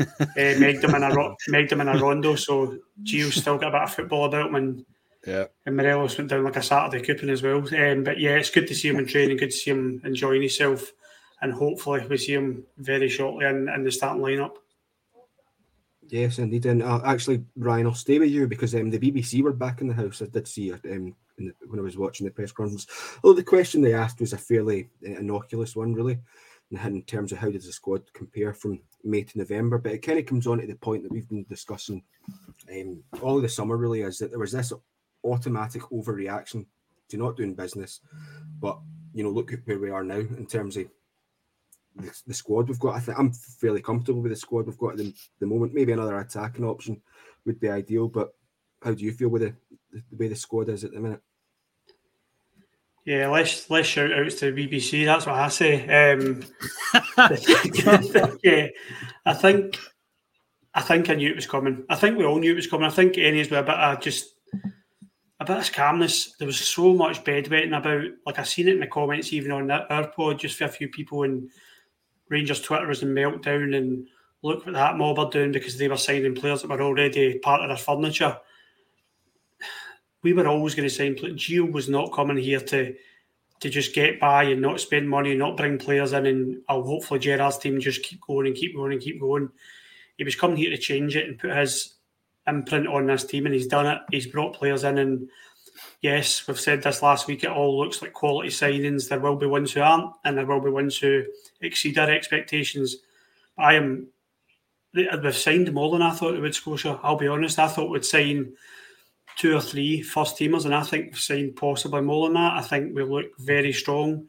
uh, megged him in a megged him in a rondo, so Gio's still got a bit of football about him, and yeah, and Morelos went down like a Saturday coupon as well. Um, but yeah, it's good to see him in training. Good to see him enjoying himself, and hopefully we see him very shortly in, in the starting lineup. Yes, indeed. And uh, actually, Ryan, I'll stay with you because um, the BBC were back in the house. I did see it um, when I was watching the press conference. Although the question they asked was a fairly uh, innocuous one, really, in terms of how does the squad compare from May to November. But it kind of comes on to the point that we've been discussing um, all of the summer, really, is that there was this automatic overreaction to not doing business. But, you know, look at where we are now in terms of the, the, squad we've got. I think I'm fairly comfortable with the squad we've got at the, the moment. Maybe another attacking option would be ideal, but how do you feel with the, the way the squad is at the minute? Yeah, less less shout outs to BBC. That's what I say. Um, yeah, I think I think I knew it was coming. I think we all knew it was coming. I think Ennis were a bit of just a bit of calmness. There was so much bedwetting about. Like I seen it in the comments, even on that our pod, just for a few people and Rangers Twitter was in meltdown and look what that mob are doing because they were signing players that were already part of their furniture. We were always going to sign. Gio was not coming here to to just get by and not spend money, and not bring players in, and I'll hopefully Gerrard's team just keep going and keep going and keep going. He was coming here to change it and put his imprint on this team, and he's done it. He's brought players in, and yes, we've said this last week. It all looks like quality signings. There will be ones who aren't, and there will be ones who exceed our expectations. I am. We've signed more than I thought we would, Scotia. I'll be honest. I thought we'd sign two or three first teamers, and I think we've signed possibly more than that. I think we look very strong.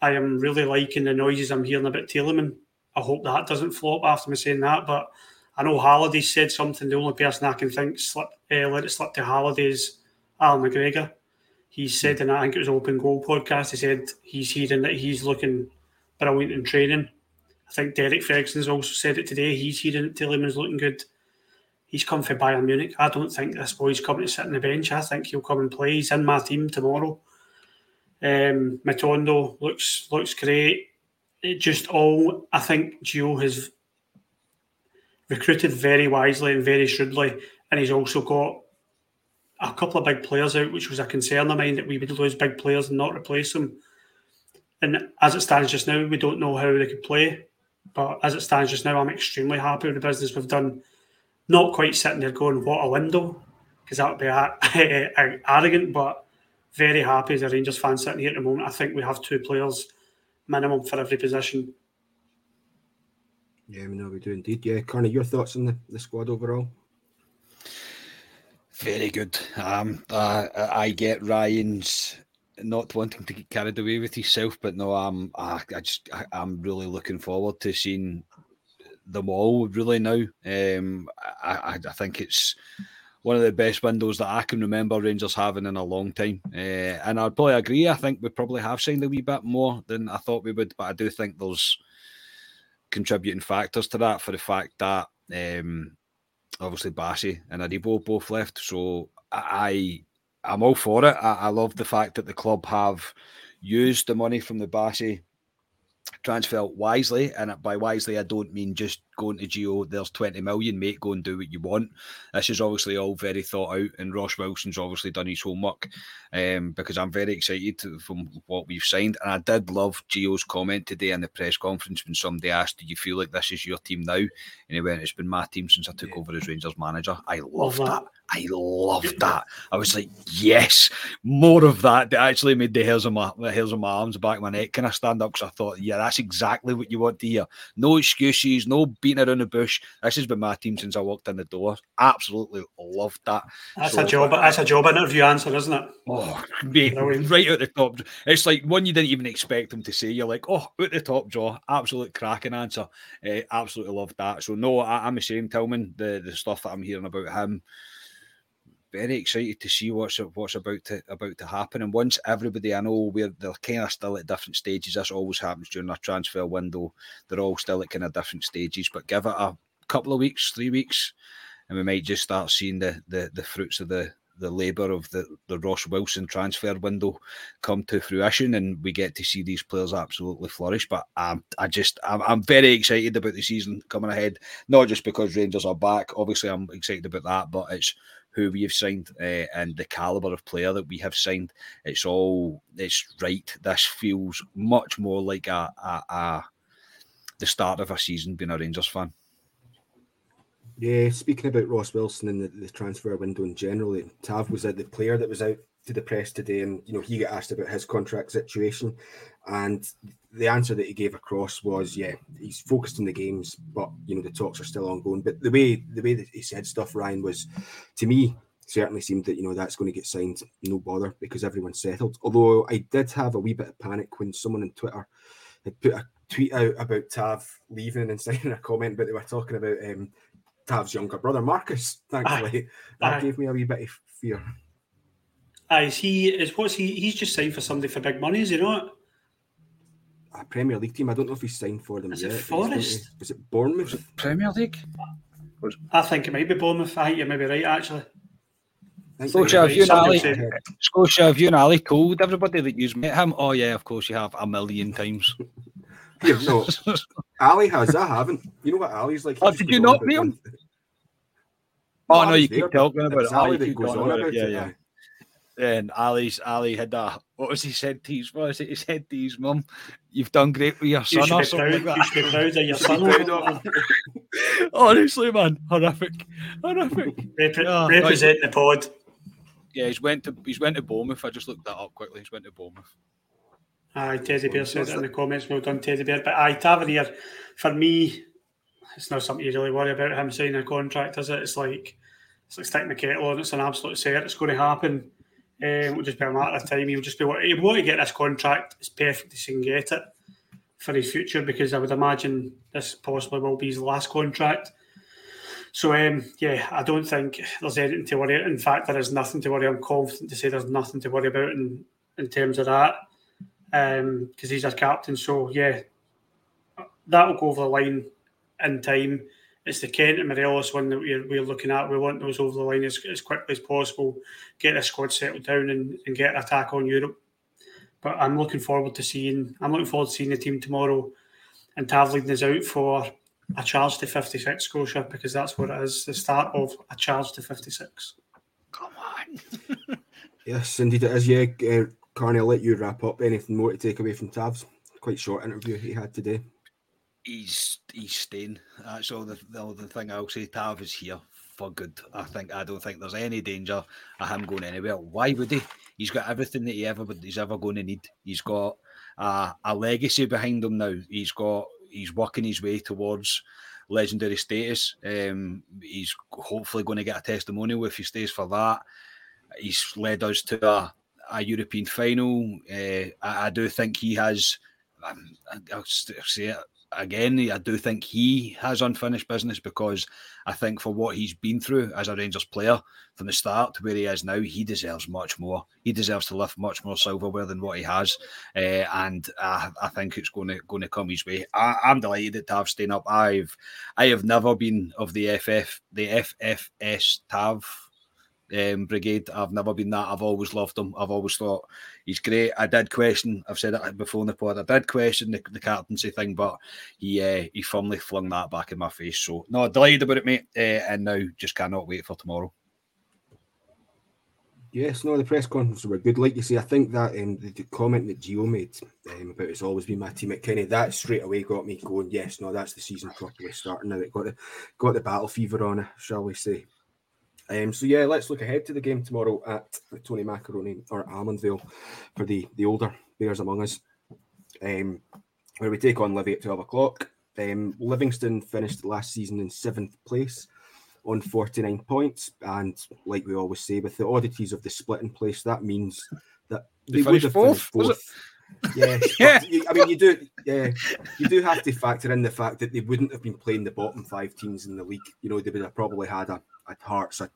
I am really liking the noises I'm hearing about Tillman. I hope that doesn't flop after me saying that, but I know Halliday said something. The only person I can think slip, uh, let it slip to Halliday's Al McGregor. He said, and I think it was Open Goal podcast, he said he's hearing that he's looking brilliant in training. I think Derek Ferguson's also said it today. He's hearing that Tillman looking good. He's come for Bayern Munich. I don't think this boy's coming to sit on the bench. I think he'll come and play. He's in my team tomorrow. Um, Matondo looks looks great. It just all I think Gio has recruited very wisely and very shrewdly, and he's also got a couple of big players out, which was a concern of mine that we would lose big players and not replace them. And as it stands just now, we don't know how they could play. But as it stands just now, I'm extremely happy with the business we've done. Not quite sitting there going, what a window, because that would be arrogant, but very happy as a Rangers fan sitting here at the moment. I think we have two players minimum for every position. Yeah, we know we do indeed. Yeah, Carney, your thoughts on the, the squad overall? Very good. Um, uh, I get Ryan's not wanting to get carried away with himself, but no, I'm I, I just I, am really looking forward to seeing them all. Really now, um, I, I think it's one of the best windows that I can remember Rangers having in a long time. Uh, and I'd probably agree. I think we probably have signed a wee bit more than I thought we would, but I do think there's contributing factors to that for the fact that um, obviously Bassey and Aribo both left. So I I'm all for it. I, I love the fact that the club have used the money from the Bassey transfer wisely, and by wisely I don't mean just going to Gio. There's 20 million, mate. Go and do what you want. This is obviously all very thought out, and Ross Wilson's obviously done his homework. Um, because I'm very excited from what we've signed, and I did love Gio's comment today in the press conference when somebody asked, "Do you feel like this is your team now?" And he went, "It's been my team since I took yeah. over as Rangers manager." I love that. I loved that. I was like, yes, more of that. That actually made the hairs on my the hairs on my arms, back my neck, kind of stand up because I thought, yeah, that's exactly what you want to hear. No excuses, no beating around the bush. This has been my team since I walked in the door. Absolutely loved that. That's so, a job. That's a job interview answer, isn't it? Oh, mate, right at the top. It's like one you didn't even expect him to say. You're like, oh, at the top jaw. Absolute cracking answer. Uh, absolutely loved that. So no, I, am ashamed, Tillman. The the stuff that I'm hearing about him very excited to see what's what's about to about to happen. And once everybody, I know they're kind of still at different stages. This always happens during a transfer window. They're all still at kind of different stages. But give it a couple of weeks, three weeks, and we might just start seeing the the, the fruits of the the labour of the, the Ross Wilson transfer window come to fruition, and we get to see these players absolutely flourish. But um, I just I'm, I'm very excited about the season coming ahead, not just because Rangers are back. Obviously, I'm excited about that, but it's who we have signed uh, and the caliber of player that we have signed. It's all it's right. This feels much more like a, a, a the start of a season being a Rangers fan. Yeah, speaking about Ross Wilson and the, the transfer window in general, Tav was the player that was out to the press today, and you know he got asked about his contract situation, and the answer that he gave across was, yeah, he's focused on the games, but you know the talks are still ongoing. But the way the way that he said stuff, Ryan, was to me certainly seemed that you know that's going to get signed, no bother, because everyone's settled. Although I did have a wee bit of panic when someone on Twitter had put a tweet out about Tav leaving and signing a comment, but they were talking about um, Tav's younger brother, Marcus. Thankfully, that aye. gave me a wee bit of fear. Aye, is he is what's he? He's just signed for somebody for big money, is he not? A Premier League team. I don't know if he's signed for them is yet. It Forest? Was it Bournemouth? it Premier League. I think it might be Bournemouth. I think you may be right, actually. Scotia, have you and Ali, Scotia, have you and Ali told everybody that you've met him? Oh yeah, of course you have a million times. yeah, no, Ali has. I haven't. You know what Ali's like? Oh, did you not meet him? Oh no, you keep talking about it. Ali oh, that goes on about it. Yeah, yeah. And Ali's Ali had a what was he said to his what was it he said to his mum? You've done great with your son you or something proud, like. You should be proud of your son. Honestly, man, horrific, horrific. Rep- oh, represent the pod. Yeah, he's went to he's went to Bournemouth. I just looked that up quickly. He's went to Bournemouth. Aye, Teddy Bear said it in the comments. Well done, Teddy Bear. But aye, Tavernier, for me, it's not something you really worry about him signing a contract, is it? It's like it's like sticking the kettle on. It's an absolute cert. It's going to happen. Um, it'll just be a matter of time. He'll just be he want to get this contract. It's perfect he can get it for his future because I would imagine this possibly will be his last contract. So um, yeah, I don't think there's anything to worry. In fact, there is nothing to worry. I'm confident to say there's nothing to worry about in in terms of that because um, he's our captain. So yeah, that will go over the line in time. It's the Kent and Morelos one that we're, we're looking at. We want those over the line as, as quickly as possible, get the squad settled down and, and get an attack on Europe. But I'm looking forward to seeing I'm looking forward to seeing the team tomorrow and Tav leading us out for a charge to 56 Scotia because that's what it is, the start of a charge to 56. Come on. yes, indeed it is. Yeah, uh, Carney, I'll let you wrap up. Anything more to take away from Tav's quite short interview he had today? He's he's staying. That's all the, the, the thing I'll say. Tav is here for good. I think I don't think there's any danger of him going anywhere. Why would he? He's got everything that he ever he's ever going to need. He's got uh, a legacy behind him now. He's got he's working his way towards legendary status. Um, he's hopefully going to get a testimonial if he stays for that. He's led us to a a European final. Uh, I, I, do think he has. Um, I'll say it again. I do think he has unfinished business because I think for what he's been through as a Rangers player from the start to where he is now, he deserves much more. He deserves to lift much more silverware than what he has, uh, and I, I, think it's going to going to come his way. I, am delighted to have staying up. I've I have never been of the FF the FFS Tav um, brigade. I've never been that. I've always loved him. I've always thought he's great. I did question. I've said it before in the pod. I did question the, the captaincy thing, but he uh, he firmly flung that back in my face. So no, delighted about it, mate. Uh, and now just cannot wait for tomorrow. Yes, no, the press conference were good. Like you say, I think that um, the, the comment that Gio made um, about it's always been my team at Kenny, that straight away got me going. Yes, no, that's the season properly starting now. It got the got the battle fever on, shall we say? Um, so yeah, let's look ahead to the game tomorrow at Tony Macaroni or Almondvale for the the older Bears among us, um, where we take on Livy at twelve o'clock. Um, Livingston finished last season in seventh place on 49 points, and like we always say, with the oddities of the split in place, that means that they, they would have fourth. fourth. Yeah, yeah. You, I mean, you do, yeah, you do have to factor in the fact that they wouldn't have been playing the bottom five teams in the league. You know, they would have probably had a, a Hearts, a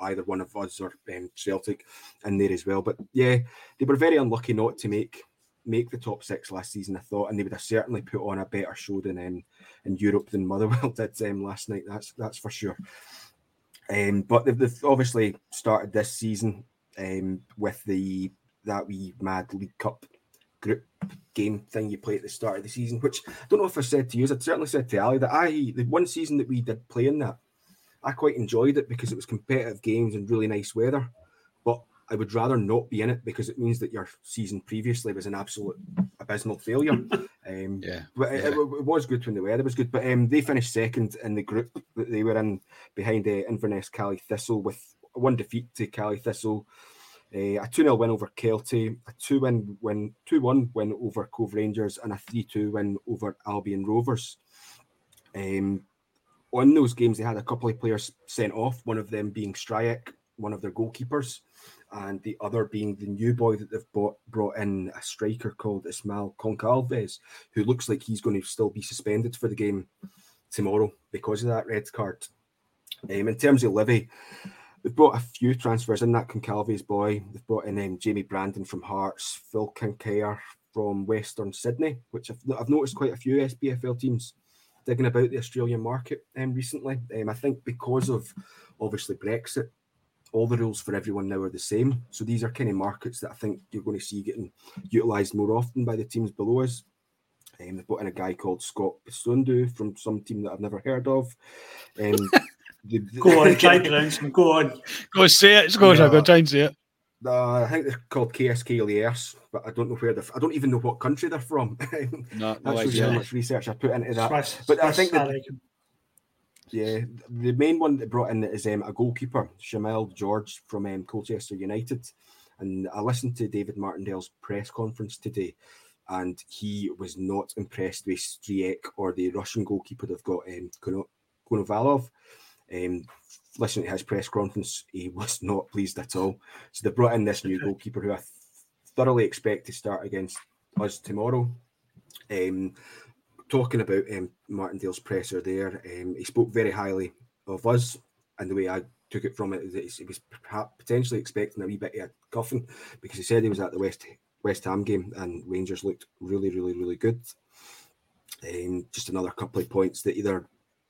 either one of us or um, Celtic in there as well. But yeah, they were very unlucky not to make make the top six last season. I thought, and they would have certainly put on a better show than um, in Europe than Motherwell did um, last night. That's that's for sure. Um, but they've, they've, obviously started this season um, with the that wee mad League Cup group game thing you play at the start of the season, which I don't know if I said to you, I certainly said to Ali that I the one season that we did play in that, I quite enjoyed it because it was competitive games and really nice weather. But I would rather not be in it because it means that your season previously was an absolute abysmal failure. Um, yeah, but yeah. It, it, was good when the weather was good. But um, they finished second in the group that they were in behind uh, Inverness Caley Thistle with one defeat to Caley Thistle, uh, a 2 0 win over Kelty, a 2 win win 2 1 win over Cove Rangers, and a 3 2 win over Albion Rovers. Um, on those games, they had a couple of players sent off, one of them being Stryjek, one of their goalkeepers, and the other being the new boy that they've bought, brought in, a striker called Esmaël Gonçalves, who looks like he's going to still be suspended for the game tomorrow because of that red card. Um, in terms of Livy, they've brought a few transfers in that Gonçalves boy. They've brought in um, Jamie Brandon from Hearts, Phil Kincaid from Western Sydney, which I've, I've, noticed quite a few SPFL teams digging about the Australian market um, recently. Um, I think because of obviously Brexit, all the rules for everyone now are the same. So these are kind of markets that I think you're going to see getting utilised more often by the teams below us. Um, they've brought in a guy called Scott Bistundu from some team that I've never heard of. Um, the, the, go on, try to pronounce him. Go on. Go say it. Go on, go try and say it. Uh, I think they're called KSK Liers, but I don't know where they're. I don't even know what country they're from. no, no That's idea. how much research I put into that. Swiss, but I think that, like yeah, the main one that brought in is um, a goalkeeper, Shamal George from um, Colchester United, and I listened to David Martindale's press conference today, and he was not impressed with Stryjek or the Russian goalkeeper they've got, um, Konovalov. Um, listening to his press conference, he was not pleased at all. So they brought in this new goalkeeper who I thoroughly expect to start against us tomorrow. Um, talking about um, Martindale's presser there, um, he spoke very highly of us, and the way I took it from it is that he was potentially expecting a wee bit of a coffin because he said he was at the West West Ham game and Rangers looked really, really, really good. Um, just another couple of points that either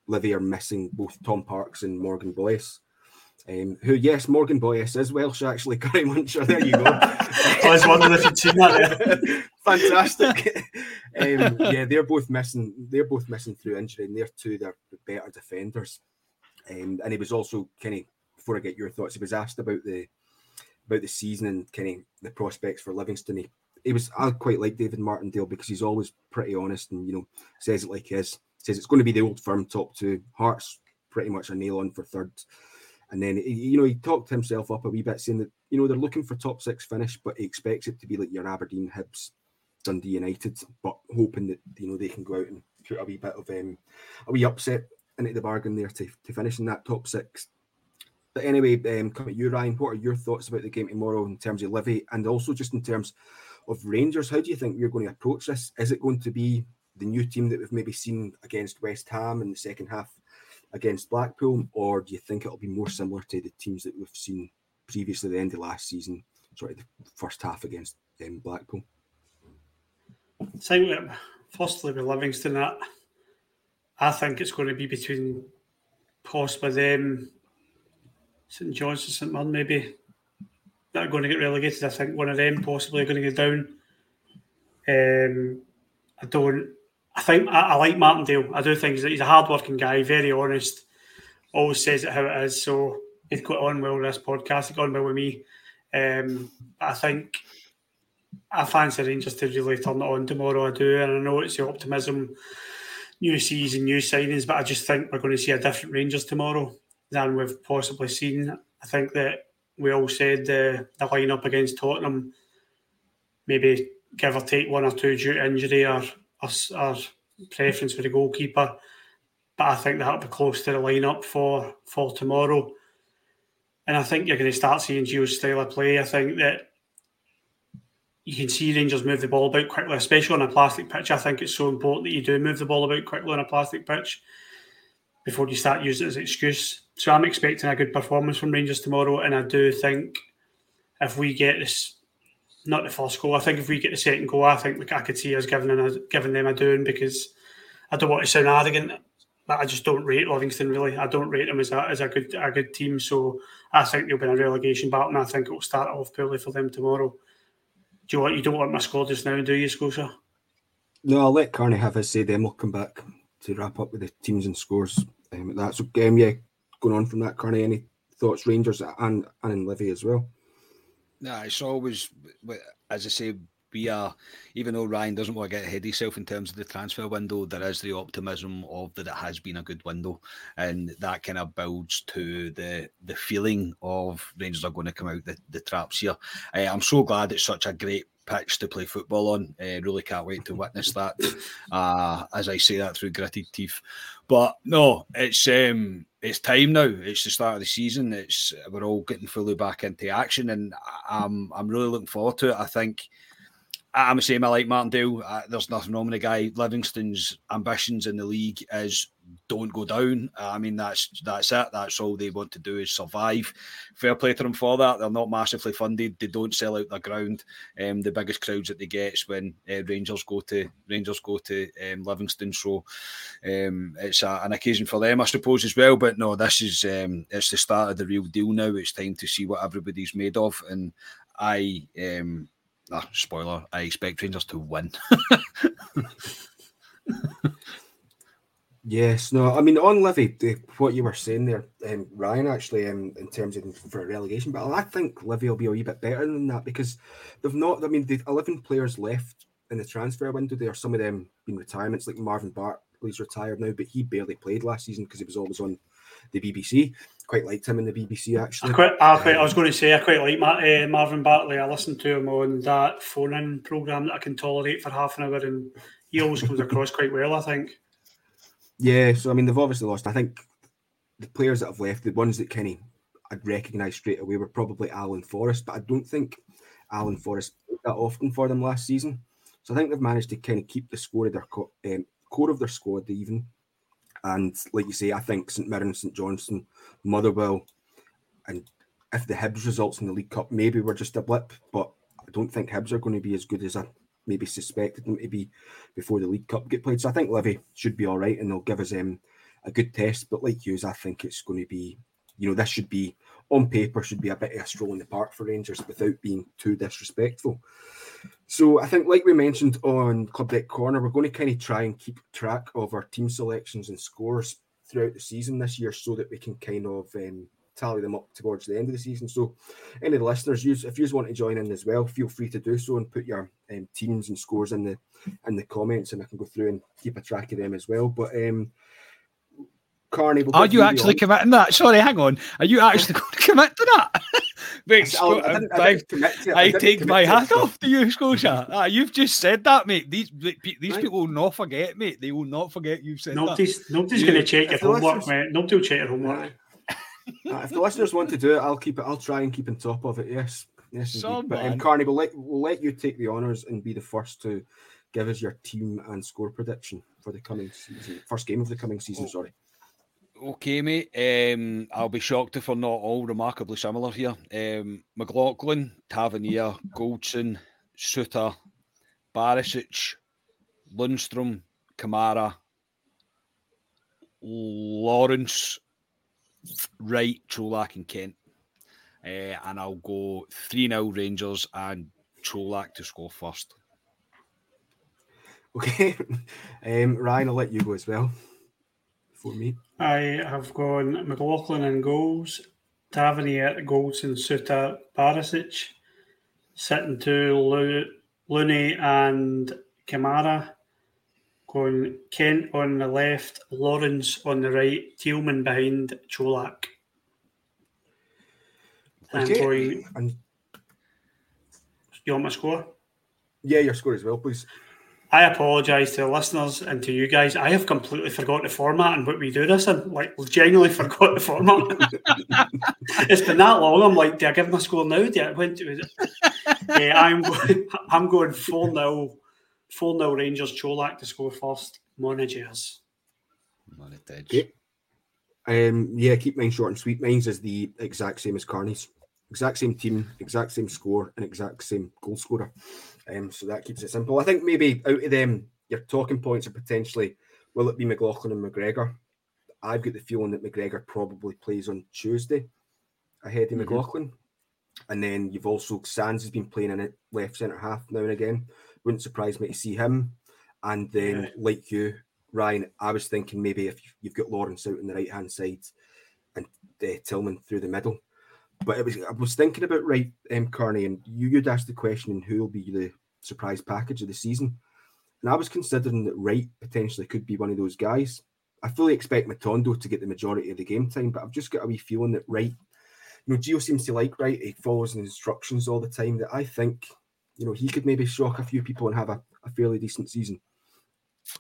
Livy are missing both Tom Parkes and Morgan Boyes. Um, who, yes, Morgan Boyes is Welsh, actually. Curry Muncher, there you go. I was wondering if you'd seen that. Fantastic. um, yeah, they're both missing. They're both missing through injury, and they're two they're better defenders. Um, and he was also kind of before I get your thoughts, he was asked about the about the season and kind of the prospects for Livingston. He, he was I quite like David Martindale because he's always pretty honest and you know says it like he is. Says it's going to be the old firm top two. Hearts pretty much a nail on for third. And then you know he talked himself up a wee bit, saying that you know they're looking for top six finish, but he expects it to be like your Aberdeen, Hibs, Dundee United, but hoping that you know they can go out and put a wee bit of um, a wee upset into the bargain there to, to finish in that top six. But anyway, um, come at you, Ryan. What are your thoughts about the game tomorrow in terms of Livy and also just in terms of Rangers? How do you think we're going to approach this? Is it going to be the new team that we've maybe seen against West Ham in the second half against Blackpool, or do you think it'll be more similar to the teams that we've seen previously, the end of last season, sort of the first half against um, Blackpool? Think that firstly with Livingston, that I think it's going to be between possibly them, St John's and St Mirren maybe that are going to get relegated. I think one of them possibly going to go down. Um, I don't. I think I, I like Martindale. I do think he's a hard-working guy, very honest. Always says it how it is. So he's got on well with this podcast. He got on well with me. Um, I think I fancy Rangers to really turn it on tomorrow. I do, and I know it's the optimism, new season, new signings, but I just think we're going to see a different Rangers tomorrow than we've possibly seen. I think that we all said the the lineup against Tottenham, maybe give or take one or two due to injury or, or, or preference for the goalkeeper. But I think that'll be close to the lineup for for tomorrow. And I think you're going to start seeing Gio's style of play. I think that you can see Rangers move the ball about quickly, especially on a plastic pitch. I think it's so important that you do move the ball about quickly on a plastic pitch before you start using it as an excuse. So I'm expecting a good performance from Rangers tomorrow, and I do think if we get this, not the first goal, I think if we get the second goal, I think like, I could see us giving them a, giving them a doing because I don't want to sound arrogant, but I just don't rate Livingston really. I don't rate them as a, as a good a good team. So I think they'll be in a relegation battle, and I think it will start off poorly for them tomorrow. Do you want you don't want my score just now, do you, Scotia? No, I'll let Carney have his say. Then we'll come back to wrap up with the teams and scores. Um, that's okay. Um, yeah, going on from that, Carney. Any thoughts, Rangers and and in Livy as well? Nah, it's always as I say. We are, even though Ryan doesn't want to get ahead of himself in terms of the transfer window, there is the optimism of that it has been a good window, and that kind of builds to the the feeling of Rangers are going to come out the, the traps here. Uh, I'm so glad it's such a great pitch to play football on. Uh, really can't wait to witness that. Uh, as I say that through gritted teeth. But no, it's um, it's time now. It's the start of the season. It's we're all getting fully back into action, and I'm I'm really looking forward to it. I think. I'm the same. I like Martindale. Uh, there's nothing wrong with the guy. Livingston's ambitions in the league is don't go down. Uh, I mean, that's that's it. That's all they want to do is survive. Fair play to them for that. They're not massively funded. They don't sell out their ground. Um, the biggest crowds that they get is when uh, Rangers go to Rangers go to um, Livingston. So um, it's a, an occasion for them, I suppose, as well. But no, this is um, it's the start of the real deal now. It's time to see what everybody's made of, and I. Um, ah, spoiler, I expect Rangers to win. Yes, no, I mean on Livy, what you were saying there, um, Ryan, actually, um, in terms of for a relegation but I think Livy will be a wee bit better than that because they've not. I mean, the eleven players left in the transfer window. There are some of them been retirements, like Marvin Bartley's retired now, but he barely played last season because he was always on the BBC. Quite liked him in the BBC actually. I quite, I, quite, I was going to say I quite like uh, Marvin Bartley. I listened to him on that phone-in program that I can tolerate for half an hour, and he always comes across quite well. I think. Yeah, so I mean they've obviously lost. I think the players that have left, the ones that Kenny I'd recognise straight away were probably Alan Forrest, but I don't think Alan Forrest that often for them last season. So I think they've managed to kind of keep the score of their co- um, core of their squad even. And like you say, I think St Mirren, St Johnstone, Motherwell, and if the Hibs results in the League Cup maybe were just a blip, but I don't think Hibs are going to be as good as I maybe suspected them to be before the League Cup get played. So I think Livy should be all right and they'll give us um, a good test. But like you, I think it's going to be, you know, this should be on paper should be a bit of a stroll in the park for Rangers without being too disrespectful. So I think, like we mentioned on Club Deck Corner, we're going to kind of try and keep track of our team selections and scores throughout the season this year, so that we can kind of um, tally them up towards the end of the season. So, any listeners, use if you want to join in as well, feel free to do so and put your um, teams and scores in the in the comments, and I can go through and keep a track of them as well. But um, Carney, we'll are you actually on. committing that? Sorry, hang on. Are you actually going to commit to that? Wait, I, I, I, I, I take my hat off to you, Scotia. Ah, you've just said that, mate. These these right. people will not forget, mate. They will not forget you've said nobody's, that. Nobody's going to check your homework, mate. Nobody will check your homework if the listeners want to do it, I'll keep it. I'll try and keep on top of it. Yes, yes. but um, Carney, we'll let we'll let you take the honours and be the first to give us your team and score prediction for the coming season, first game of the coming season. Oh. Sorry. Okay, mate. Um, I'll be shocked if we're not all remarkably similar here. Um, McLaughlin, Tavernier, Goldson, Souttar, Barisic, Lundstram, Kamara, Lawrence, Wright, Čolak, and Kent. Uh, and I'll go 3 0 Rangers and Čolak to score first. Okay. um, Ryan, I'll let you go as well for me. I have gone McLaughlin and goals, Tavernier, goals and Souttar, Barisic, sitting to Looney and Kamara, going Kent on the left, Lawrence on the right, Tillman behind Čolak. And okay. And you want my score? Yeah, your score as well, please. I apologise to the listeners and to you guys. I have completely forgot the format and what we do this in. Like, genuinely forgot the format. it's been that long. I'm like, do I give my score now? Do I went to it? yeah, I'm going. I'm going four 0 4 0 Rangers, Čolak to score first. Managers. Managers. Um, yeah, keep mine short and sweet. Mine's is the exact same as Carney's. Exact same team, exact same score, and exact same goal scorer. Um, so that keeps it simple. I think maybe out of them, your talking points are potentially will it be McLaughlin and McGregor? I've got the feeling that McGregor probably plays on Tuesday ahead of mm-hmm. McLaughlin. And then you've also Sands has been playing in it left centre half now and again. Wouldn't surprise me to see him. And then, yeah. like you, Ryan, I was thinking maybe if you've got Lawrence out on the right hand side and uh, Tillman through the middle. But it was I was thinking about right, um, Carney, and you, you'd asked the question and who will be the surprise package of the season. And I was considering that Wright potentially could be one of those guys. I fully expect Matondo to get the majority of the game time, but I've just got a wee feeling that Wright, you know, Gio seems to like Wright. He follows the instructions all the time. That I think, you know, he could maybe shock a few people and have a, a fairly decent season.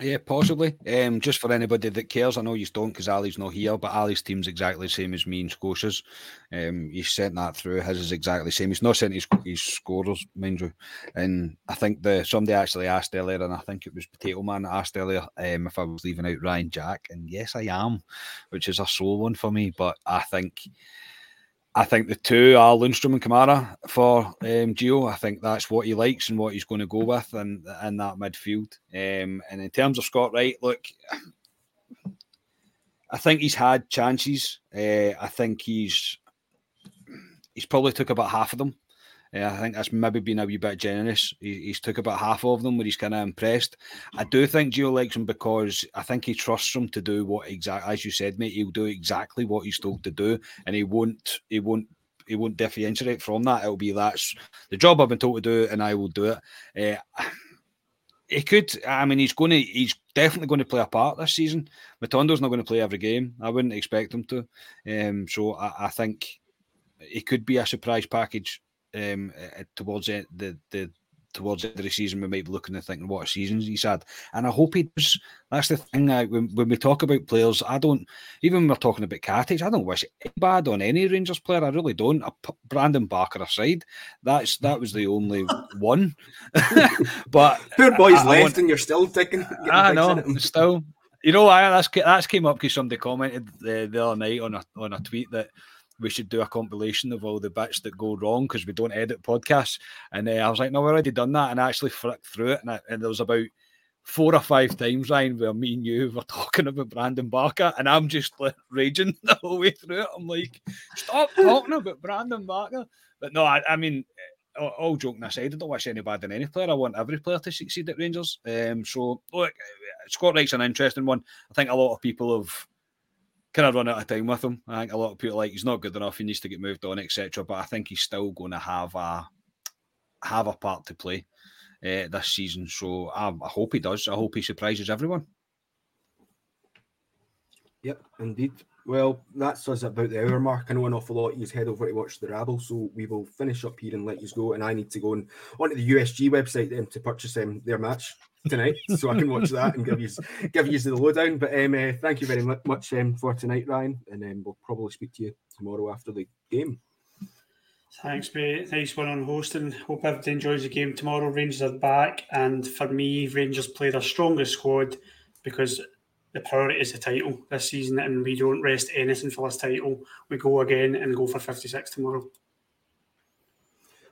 Yeah, possibly. Um, just for anybody that cares, I know you don't because Ali's not here, but Ali's team's exactly the same as me and Scotia's. Um, he sent that through. His is exactly the same. He's not sent his, his scorers, mind you. And I think the somebody actually asked earlier, and I think it was Potato Man asked earlier um, if I was leaving out Ryan Jack, and yes, I am, which is a sore one for me. But I think I think the two are Lundstram and Kamara for um, Gio. I think that's what he likes and what he's going to go with in, in that midfield. Um, and in terms of Scott Wright, look, I think he's had chances. Uh, I think he's he's probably took about half of them. I think that's maybe been a wee bit generous. He, he's took about half of them where he's kind of impressed. I do think Gio likes him because I think he trusts him to do what exactly, as you said, mate. He'll do exactly what he's told to do, and he won't. He won't. He won't differentiate from that. It'll be that's the job I've been told to do, and I will do it. Uh, he could. I mean, he's going to. He's definitely going to play a part this season. Matondo's not going to play every game. I wouldn't expect him to. Um, so I, I think he could be a surprise package um, uh, towards the, the, the towards the end of the season, we might be looking and thinking what seasons he's had. And I hope he does. That's the thing. Uh, when, when we talk about players, I don't, even when we're talking about Katic, I don't wish bad on any Rangers player. I really don't. Brandon Barker aside, that's that was the only one. but poor boy's I, left, want, and you're still taking. I know, still. You know, I, that's that's came up because somebody commented the, the other night on a on a tweet that we should do a compilation of all the bits that go wrong because we don't edit podcasts. And uh, I was like, no, we've already done that. And I actually flicked through it, and, I, and there was about four or five times, Ryan, where me and you were talking about Brandon Barker, and I'm just like raging the whole way through it. I'm like, stop talking about Brandon Barker. But no, I, I mean, all, all joking aside, I don't wish any bad on any player. I want every player to succeed at Rangers. Um, so, look, Scott Wright's an interesting one. I think a lot of people have kind of run out of time with him. I think a lot of people like he's not good enough. He needs to get moved on, etc. But I think he's still going to have a have a part to play uh, this season. So I, I hope he does. I hope he surprises everyone. Yep, indeed. Well, that's us about the hour mark. I know an awful lot. You head over to watch the Rabble, so we will finish up here and let you go. And I need to go on onto the USG website um, to purchase um, their match tonight, so I can watch that and give you give you the lowdown. But um, uh, thank you very much um, for tonight, Ryan, and um, we'll probably speak to you tomorrow after the game. Thanks, mate. Nice one on hosting. Hope everybody enjoys the game tomorrow. Rangers are back, and for me, Rangers play their strongest squad because the priority is the title this season, and we don't rest anything for this title. We go again and go for 56 tomorrow.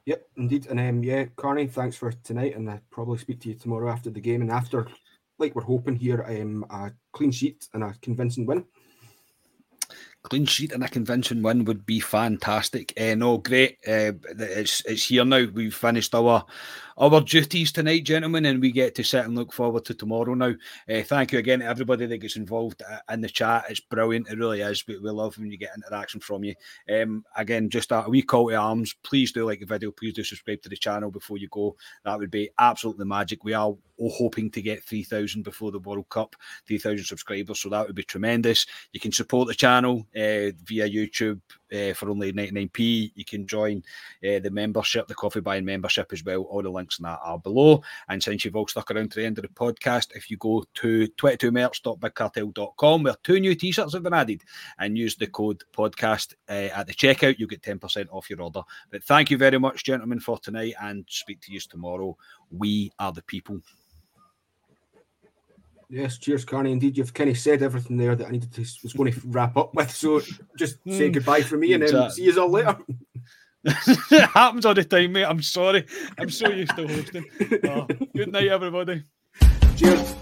Yep, indeed. And um, yeah, Carney, thanks for tonight, and I'll probably speak to you tomorrow after the game and after, like we're hoping here, um, a clean sheet and a convincing win clean sheet and a convincing win would be fantastic. Uh, no, great. Uh, it's it's here now. We've finished our our duties tonight, gentlemen, and we get to sit and look forward to tomorrow now. Uh, thank you again to everybody that gets involved uh, in the chat. It's brilliant. It really is. We, we love when you get interaction from you. Um, again, just a wee call to arms. Please do like the video. Please do subscribe to the channel before you go. That would be absolutely magic. We are hoping to get 3,000 before the World Cup, 3,000 subscribers. So that would be tremendous. You can support the channel uh, via YouTube uh, for only 99p. You can join uh, the membership, the coffee buying membership as well. All the links in that are below. And since you've all stuck around to the end of the podcast, if you go to 22merch.bigcartel.com, where two new t shirts have been added, and use the code podcast uh, at the checkout, you'll get 10% off your order. But thank you very much, gentlemen, for tonight, and speak to you tomorrow. We are the people. Yes, cheers, Carney. Indeed, you've kind of said everything there that I needed to was going to wrap up with. So just say Mm, goodbye for me and then see you all later. it happens all the time, mate. I'm sorry. I'm so used to hosting. Oh, good night, everybody. Cheers.